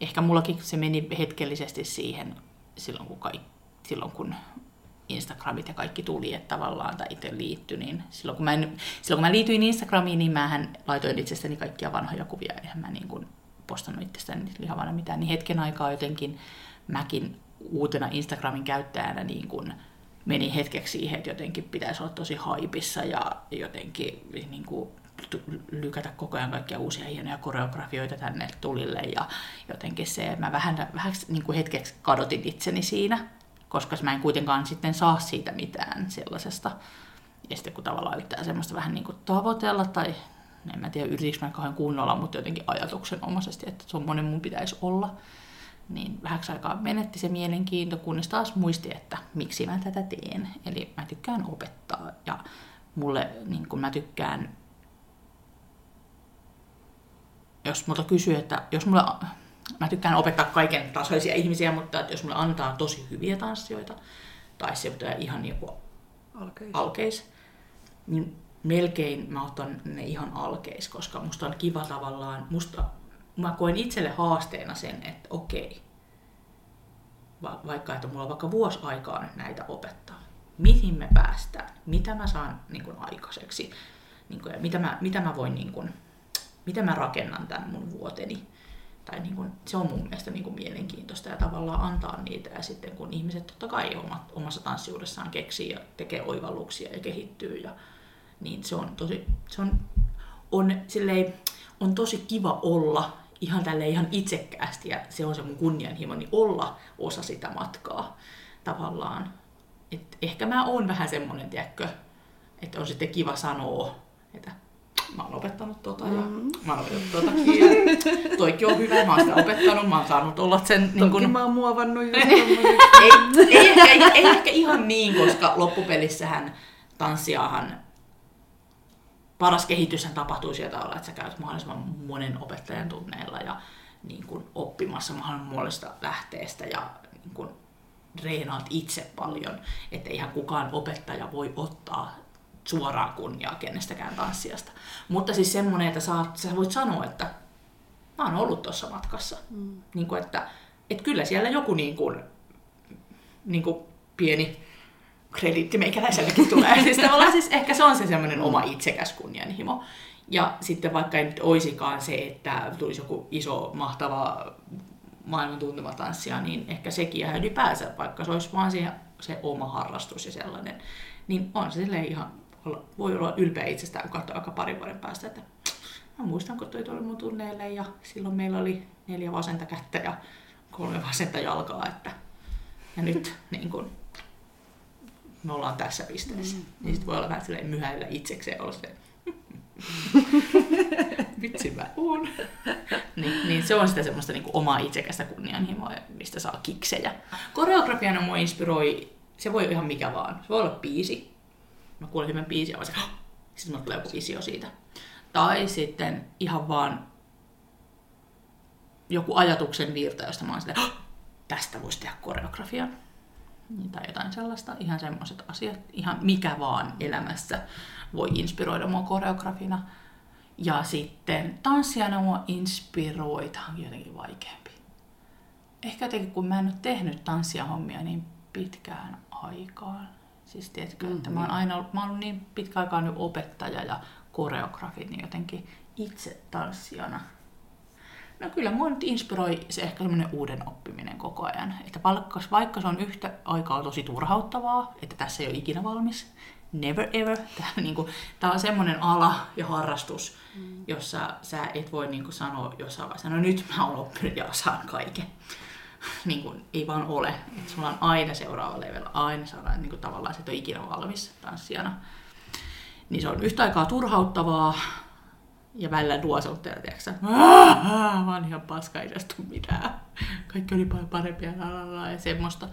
Ehkä mullakin se meni hetkellisesti siihen silloin, kun, kaikki, silloin kun Instagramit ja kaikki tuli, että tavallaan tai itse liittyi, niin silloin kun, mä en, silloin kun mä liityin Instagramiin, niin mä laitoin itsestäni kaikkia vanhoja kuvia, eihän mä niin kuin postannut itsestäni lihavana mitään, niin hetken aikaa jotenkin mäkin uutena Instagramin käyttäjänä niin kuin menin hetkeksi siihen, että jotenkin pitäisi olla tosi haipissa ja jotenkin niin kuin lykätä koko ajan kaikkia uusia hienoja koreografioita tänne tulille ja jotenkin se, mä vähän, vähän niin kuin hetkeksi kadotin itseni siinä, koska mä en kuitenkaan sitten saa siitä mitään sellaisesta. Ja sitten kun tavallaan yrittää semmoista vähän niin kuin tavoitella tai en mä tiedä yritikö mä kauhean kunnolla, mutta jotenkin ajatuksenomaisesti, että semmoinen mun pitäisi olla. Niin vähäksi aikaa menetti se mielenkiinto, kunnes taas muisti, että miksi mä tätä teen. Eli mä tykkään opettaa ja mulle, niin kun mä tykkään jos multa kysyy, että jos mulla, mä tykkään opettaa kaiken tasoisia ihmisiä, mutta että jos mulle antaa tosi hyviä tanssijoita, tai se ihan joku alkeis. alkeis, niin melkein mä otan ne ihan alkeis, koska musta on kiva tavallaan, musta, mä koen itselle haasteena sen, että okei, va, vaikka että mulla on vaikka vuosi aikaa nyt näitä opettaa, mihin me päästään, mitä mä saan niin kuin, aikaiseksi, niin kuin, ja mitä mä, mitä mä voin niin kuin, miten mä rakennan tämän mun vuoteni. Tai niin kun, se on mun mielestä niin kun mielenkiintoista ja tavallaan antaa niitä. Ja sitten kun ihmiset totta kai omat, omassa tanssiudessaan keksii ja tekee oivalluksia ja kehittyy, ja, niin se on tosi, se on, on, silleen, on tosi kiva olla ihan tälle ihan itsekkäästi ja se on se mun kunnianhimo, niin olla osa sitä matkaa tavallaan. Et ehkä mä oon vähän semmonen, tiedätkö, että on sitten kiva sanoa, että mä oon opettanut tota ja mm. mä oon opettanut totakin ja toikin on hyvä, mä oon sitä opettanut, mä oon saanut olla sen... Toki niin kun... mä oon muovannut just ei, ei, ei, ei, ei, ehkä ihan niin, koska loppupelissähän tanssiahan paras kehityshän tapahtuu sieltä olla, että sä käyt mahdollisimman monen opettajan tunneilla ja niin kuin oppimassa mahdollisimman monesta lähteestä ja niin kuin reenaat itse paljon, että ihan kukaan opettaja voi ottaa suoraan kunniaa kenestäkään tanssijasta. Mutta siis semmoinen, että sä, sä voit sanoa, että mä oon ollut tuossa matkassa. Mm. Niin kuin, että, että kyllä siellä joku niin kuin, niin kuin pieni krediitti meikäläisellekin tulee. siis tavallaan siis ehkä se on se semmoinen oma itsekäs kunnianhimo. Ja sitten vaikka ei nyt olisikaan se, että tulisi joku iso, mahtava maailman tuntema tanssia, niin ehkä sekin ja ylipäänsä, vaikka se olisi vaan se, se oma harrastus ja sellainen, niin on se silleen ihan, voi olla ylpeä itsestään, kun katsoo aika parin vuoden päästä, että mä muistan, kun toi tuli mun tunneille ja silloin meillä oli neljä vasenta kättä ja kolme vasenta jalkaa, että ja nyt niin kun, me ollaan tässä pisteessä. Mm. Niin sitten voi olla vähän silleen myhäillä itsekseen olla se, vitsi mä oon. niin, niin, se on sitä semmoista niin kuin omaa itsekästä kunnianhimoa, mistä saa kiksejä. Koreografiana mua inspiroi, se voi olla ihan mikä vaan. Se voi olla biisi. Mä kuulen hyvän biisin ja mä sitten mulla tulee joku visio siitä. Tai sitten ihan vaan joku ajatuksen virta, josta mä oon sitä, tästä voisi tehdä koreografian. Niin, tai jotain sellaista, ihan semmoiset asiat, ihan mikä vaan elämässä voi inspiroida mua koreografina. Ja sitten tanssijana mua inspiroi, tämä on jotenkin vaikeampi. Ehkä jotenkin kun mä en ole tehnyt tanssia hommia niin pitkään aikaan. Siis tiedätkö, mm-hmm. että mä oon aina ollut, mä oon ollut niin pitkä aikaa nyt opettaja ja koreografi, niin jotenkin itse tanssijana. No kyllä mua nyt inspiroi se ehkä semmoinen uuden oppiminen koko ajan. Että vaikka, vaikka se on yhtä aikaa tosi turhauttavaa, että tässä ei ole ikinä valmis, never ever. Tämä, niin kuin, tämä on semmoinen ala ja harrastus, mm. jossa sä et voi niin kuin, sanoa jossain vaiheessa, no nyt mä oon oppinut ja osaan kaiken. Niin kuin, ei vaan ole. Et sulla on aina seuraava level, aina saadaan niin kuin, tavallaan, se et ole ikinä valmis tanssijana. Niin se on yhtä aikaa turhauttavaa ja välillä duoselutteja, tiedätkö Mä oon ihan paska, ei tästä mitään. Kaikki oli paljon parempia ja semmoista.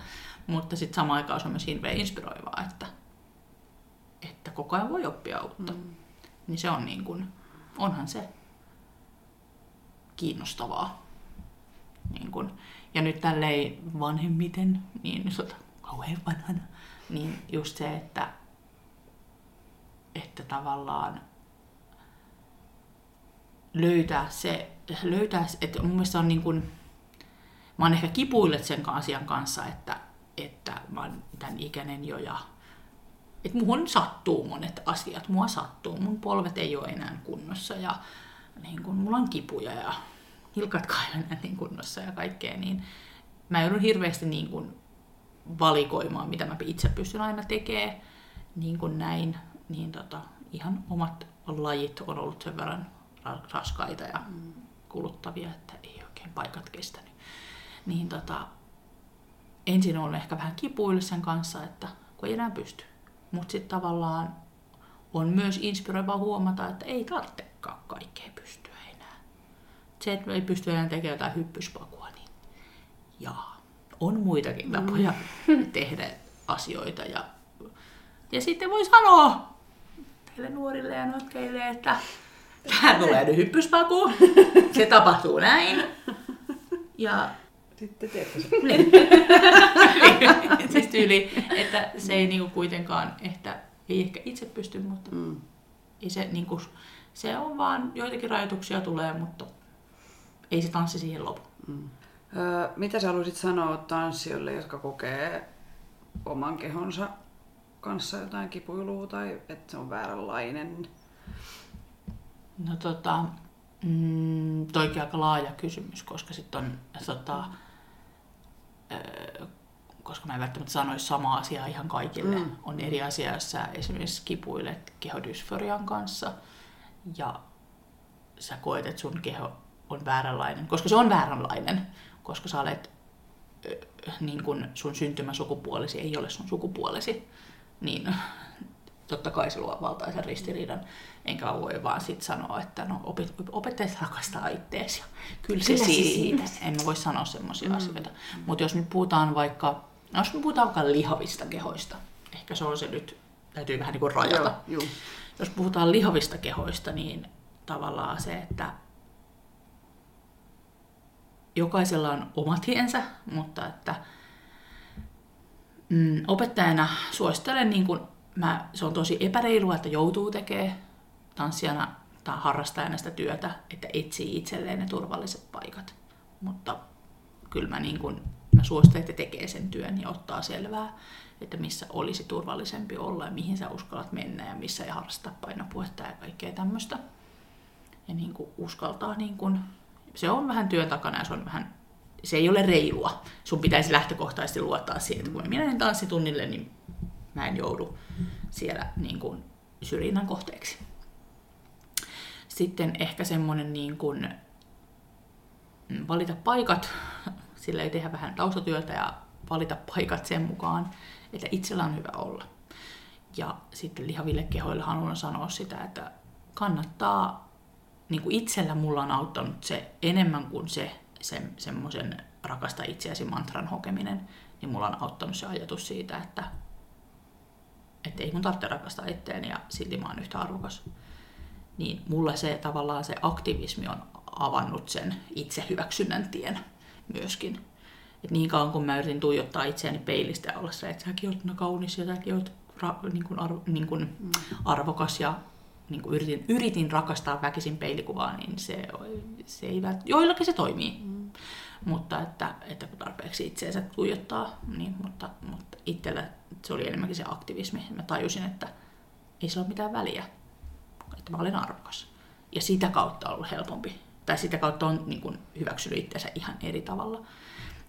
Mutta sitten samaan aikaan se on myös hirveän inspiroivaa, että että koko ajan voi oppia uutta. Mm. Niin se on niin kuin, onhan se kiinnostavaa. Niin kuin, ja nyt tälleen vanhemmiten, niin sota, kauhean vanhana, niin just se, että, että tavallaan löytää se, löytää, että mun mielestä on niin kuin, mä oon ehkä kipuillet sen asian kanssa, että, että mä oon tämän ikäinen jo ja että muhun sattuu monet asiat, mua sattuu, mun polvet ei ole enää kunnossa ja niin kun, mulla on kipuja ja hilkat niin kunnossa ja kaikkea, niin mä joudun hirveästi niin kun valikoimaan, mitä mä itse pystyn aina tekemään, niin kuin näin, niin tota, ihan omat lajit on ollut sen verran raskaita ja kuluttavia, että ei oikein paikat kestänyt. Niin tota, ensin on ehkä vähän kipuille sen kanssa, että kun ei enää pysty. Mutta sitten tavallaan on myös inspiroiva huomata, että ei tarvitsekaan kaikkea pystyä. Se, että ei pysty enää tekemään jotain hyppyspakua, niin jaa, on muitakin mm. tapoja mm. tehdä asioita. Ja, ja sitten voi sanoa teille nuorille ja notkeille, että tähän tulee nyt hyppyspaku, se tapahtuu näin. Ja sitten teette se. siis tyyli, että se ei niinku kuitenkaan, että ei ehkä itse pysty, mutta mm. ei se, niinku, se on vaan, joitakin rajoituksia tulee, mutta ei se tanssi siihen lopu. Mm. Öö, mitä sä haluaisit sanoa tanssijoille, jotka kokee oman kehonsa kanssa jotain kipuilua tai että se on vääränlainen? No tota, mm, toikin aika laaja kysymys, koska sitten on tota, koska mä en välttämättä sanoisi samaa asiaa ihan kaikille. Mm. On eri asia, jos sä esimerkiksi kipuilet kehodysforian kanssa ja sä koet, että sun keho on vääränlainen, koska se on vääränlainen, koska sä olet, niin kun sun syntymäsukupuolesi ei ole sun sukupuolesi, niin totta kai se luo valtaisen ristiriidan. Enkä voi vaan sit sanoa, että no opet, opettajat rakastaa itteesi ja kyllä se kyllä siitä. siitä. En mä voi sanoa semmoisia mm. asioita. Mutta jos nyt puhutaan vaikka, no jos nyt puhutaan vaikka lihavista kehoista, ehkä se on se nyt, täytyy vähän niin kuin rajata. Joo, joo. Jos puhutaan lihavista kehoista, niin tavallaan se, että jokaisella on omat hiensä, mutta että mm, opettajana suosittelen niin kuin mä, se on tosi epäreilua, että joutuu tekemään tanssijana tai harrastajana sitä työtä, että etsii itselleen ne turvalliset paikat. Mutta kyllä mä, niin kun, mä suosittelen, että tekee sen työn ja ottaa selvää, että missä olisi turvallisempi olla ja mihin sä uskallat mennä ja missä ei harrasta painopuhetta ja kaikkea tämmöistä. Ja niin kuin uskaltaa, niin kuin, se on vähän työn takana ja se on vähän se ei ole reilua. Sun pitäisi lähtökohtaisesti luottaa siihen, että kun minä menen tanssitunnille, niin mä en joudu siellä niin kuin syrjinnän kohteeksi. Sitten ehkä semmoinen niin kuin mm, valita paikat, sillä ei tehdä vähän taustatyötä ja valita paikat sen mukaan, että itsellä on hyvä olla. Ja sitten lihaville kehoille haluan sanoa sitä, että kannattaa, niin kuin itsellä mulla on auttanut se enemmän kuin se, se semmoisen rakasta itseäsi mantran hokeminen, niin mulla on auttanut se ajatus siitä, että, että ei mun tarvitse rakastaa itseäni ja silti mä oon yhtä arvokas. Niin mulla se tavallaan se aktivismi on avannut sen itsehyväksynnän tien myöskin. Et niin kauan kun mä yritin tuijottaa itseäni peilistä ja olla se, että säkin oot kaunis ja säkin oot ra- niin kuin arvo, niin kuin mm. arvokas ja niin kuin yritin, yritin rakastaa väkisin peilikuvaa, niin se, se ei vält... joillakin se toimii. Mm. Mutta että, että kun tarpeeksi itseensä tuijottaa, niin, mutta, mutta itsellä se oli enemmänkin se aktivismi. Mä tajusin, että ei sillä ole mitään väliä, että mä olen arvokas. Ja sitä kautta on ollut helpompi. Tai sitä kautta on niin kuin, hyväksynyt itseensä ihan eri tavalla.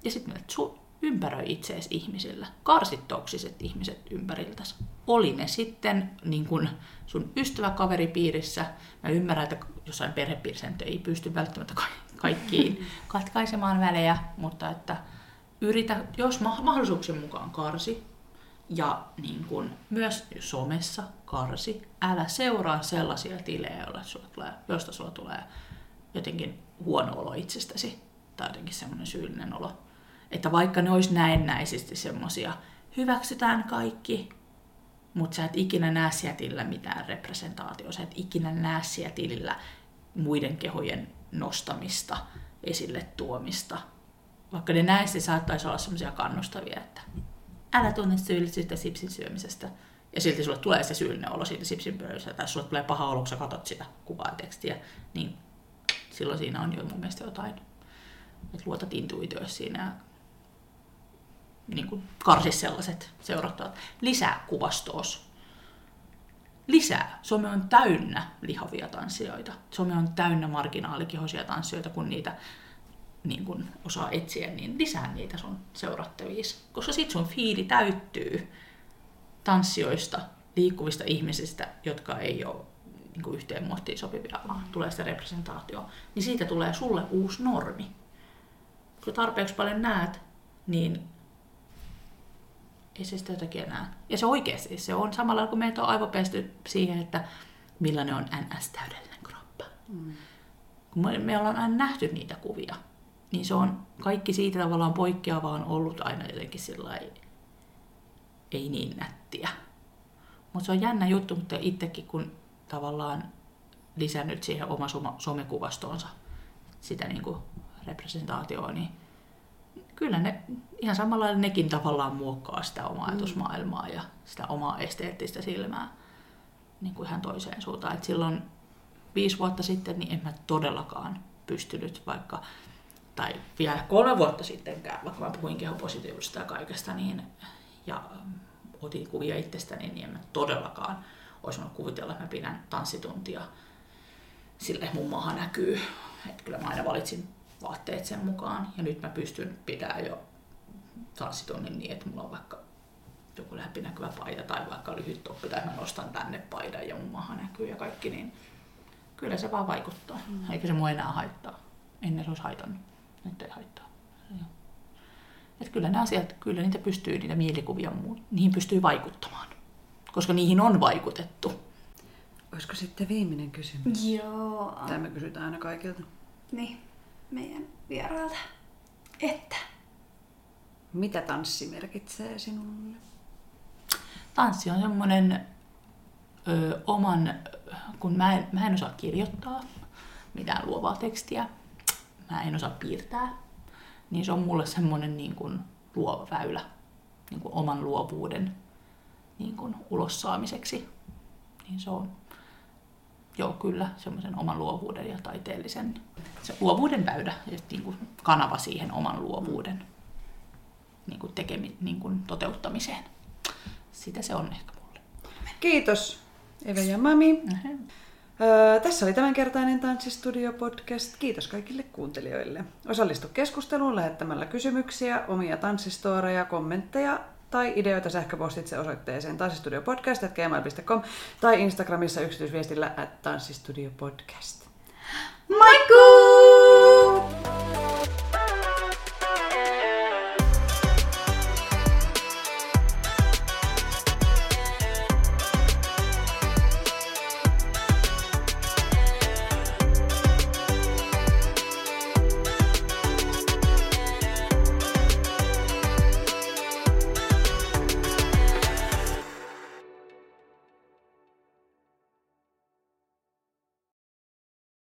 Ja sitten su- ympäröi itseesi ihmisillä. Karsit toksiset ihmiset ympäriltäsi. Oli ne sitten niin kun sun ystäväkaveripiirissä. Mä ymmärrän, että jossain perhepiirissä ei pysty välttämättä kaikkiin katkaisemaan välejä, mutta että yritä, jos mahdollisuuksien mukaan karsi, ja niin kun myös somessa karsi, älä seuraa sellaisia tilejä, joilla sulla tulee, joista sulla tulee jotenkin huono olo itsestäsi tai jotenkin semmoinen syyllinen olo että vaikka ne olisi näennäisesti semmoisia, hyväksytään kaikki, mutta sä et ikinä näe siellä tilillä mitään representaatiota, sä et ikinä näe siellä tilillä muiden kehojen nostamista, esille tuomista. Vaikka ne näistä saattaisi olla semmoisia kannustavia, että älä tunne syyllisyyttä sipsin syömisestä. Ja silti sulle tulee se syyllinen olo siitä sipsin pöydässä, tai sulle tulee paha olo, kun sä katsot sitä kuvaa tekstiä, niin silloin siinä on jo mun mielestä jotain. Että luotat intuitioissa siinä ja niin kuin karsi sellaiset seurattavat. Lisää kuvastoos. Lisää. Some on täynnä lihavia tanssijoita. Some on täynnä marginaalikehoisia tanssijoita, kun niitä niin kun osaa etsiä, niin lisää niitä sun seurattaviin. Koska sit sun fiili täyttyy tanssijoista, liikkuvista ihmisistä, jotka ei ole niin kuin yhteen muottiin sopivia, vaan tulee sitä representaatioa, niin siitä tulee sulle uusi normi. Kun tarpeeksi paljon näet, niin ei se sitä jotakin enää. Ja se oikeasti, se on samalla kun meitä on aivopesty siihen, että millainen on NS-täydellinen kroppa. Mm. Kun me, me ollaan aina nähty niitä kuvia, niin se on kaikki siitä tavallaan poikkeavaa on ollut aina jotenkin sillä ei niin nättiä. Mutta se on jännä juttu, mutta itsekin kun tavallaan lisännyt siihen oma somekuvastoonsa sitä niin kuin representaatioa, niin kyllä ne ihan samalla lailla nekin tavallaan muokkaa sitä omaa mm. ajatusmaailmaa ja sitä omaa esteettistä silmää niin kuin ihan toiseen suuntaan. Et silloin viisi vuotta sitten niin en mä todellakaan pystynyt vaikka, tai vielä kolme vuotta sittenkään, vaikka mä puhuin kehopositiivista ja kaikesta, niin, ja otin kuvia itsestäni, niin en mä todellakaan olisi voinut kuvitella, että mä pidän tanssituntia sille mun maahan näkyy. Että kyllä mä aina valitsin vaatteet sen mukaan. Ja nyt mä pystyn pitämään jo tanssitunnin niin, että mulla on vaikka joku läpinäkyvä paita tai vaikka lyhyt toppi tai mä nostan tänne paidan ja mun maha näkyy ja kaikki, niin kyllä se vaan vaikuttaa. Mm. Eikä se mua enää haittaa. Ennen se olisi haitannut. Nyt ei haittaa. Et kyllä nämä asiat, kyllä niitä pystyy, niitä mielikuvia, niihin pystyy vaikuttamaan. Koska niihin on vaikutettu. Olisiko sitten viimeinen kysymys? Joo. Tämä me kysytään aina kaikilta. Niin meidän vierailta. Että. Mitä tanssi merkitsee sinulle? Tanssi on semmoinen oman, kun mä en, mä en osaa kirjoittaa mitään luovaa tekstiä, mä en osaa piirtää, niin se on mulle semmoinen niin kuin luova väylä niin kuin oman luovuuden niin kuin ulos saamiseksi. Niin se on joo, kyllä, semmoisen oman luovuuden ja taiteellisen se luovuuden väylä, niin kuin kanava siihen oman luovuuden niin kuin tekemi, niin kuin toteuttamiseen. Sitä se on ehkä mulle. Kiitos Eve ja Mami. Öö, tässä oli tämänkertainen Tanssistudio-podcast. Kiitos kaikille kuuntelijoille. Osallistu keskusteluun lähettämällä kysymyksiä, omia tanssistoreja, kommentteja tai ideoita sähköpostitse osoitteeseen tanssistudiopodcast.gmail.com tai Instagramissa yksityisviestillä at tanssistudiopodcast. Moikkuu!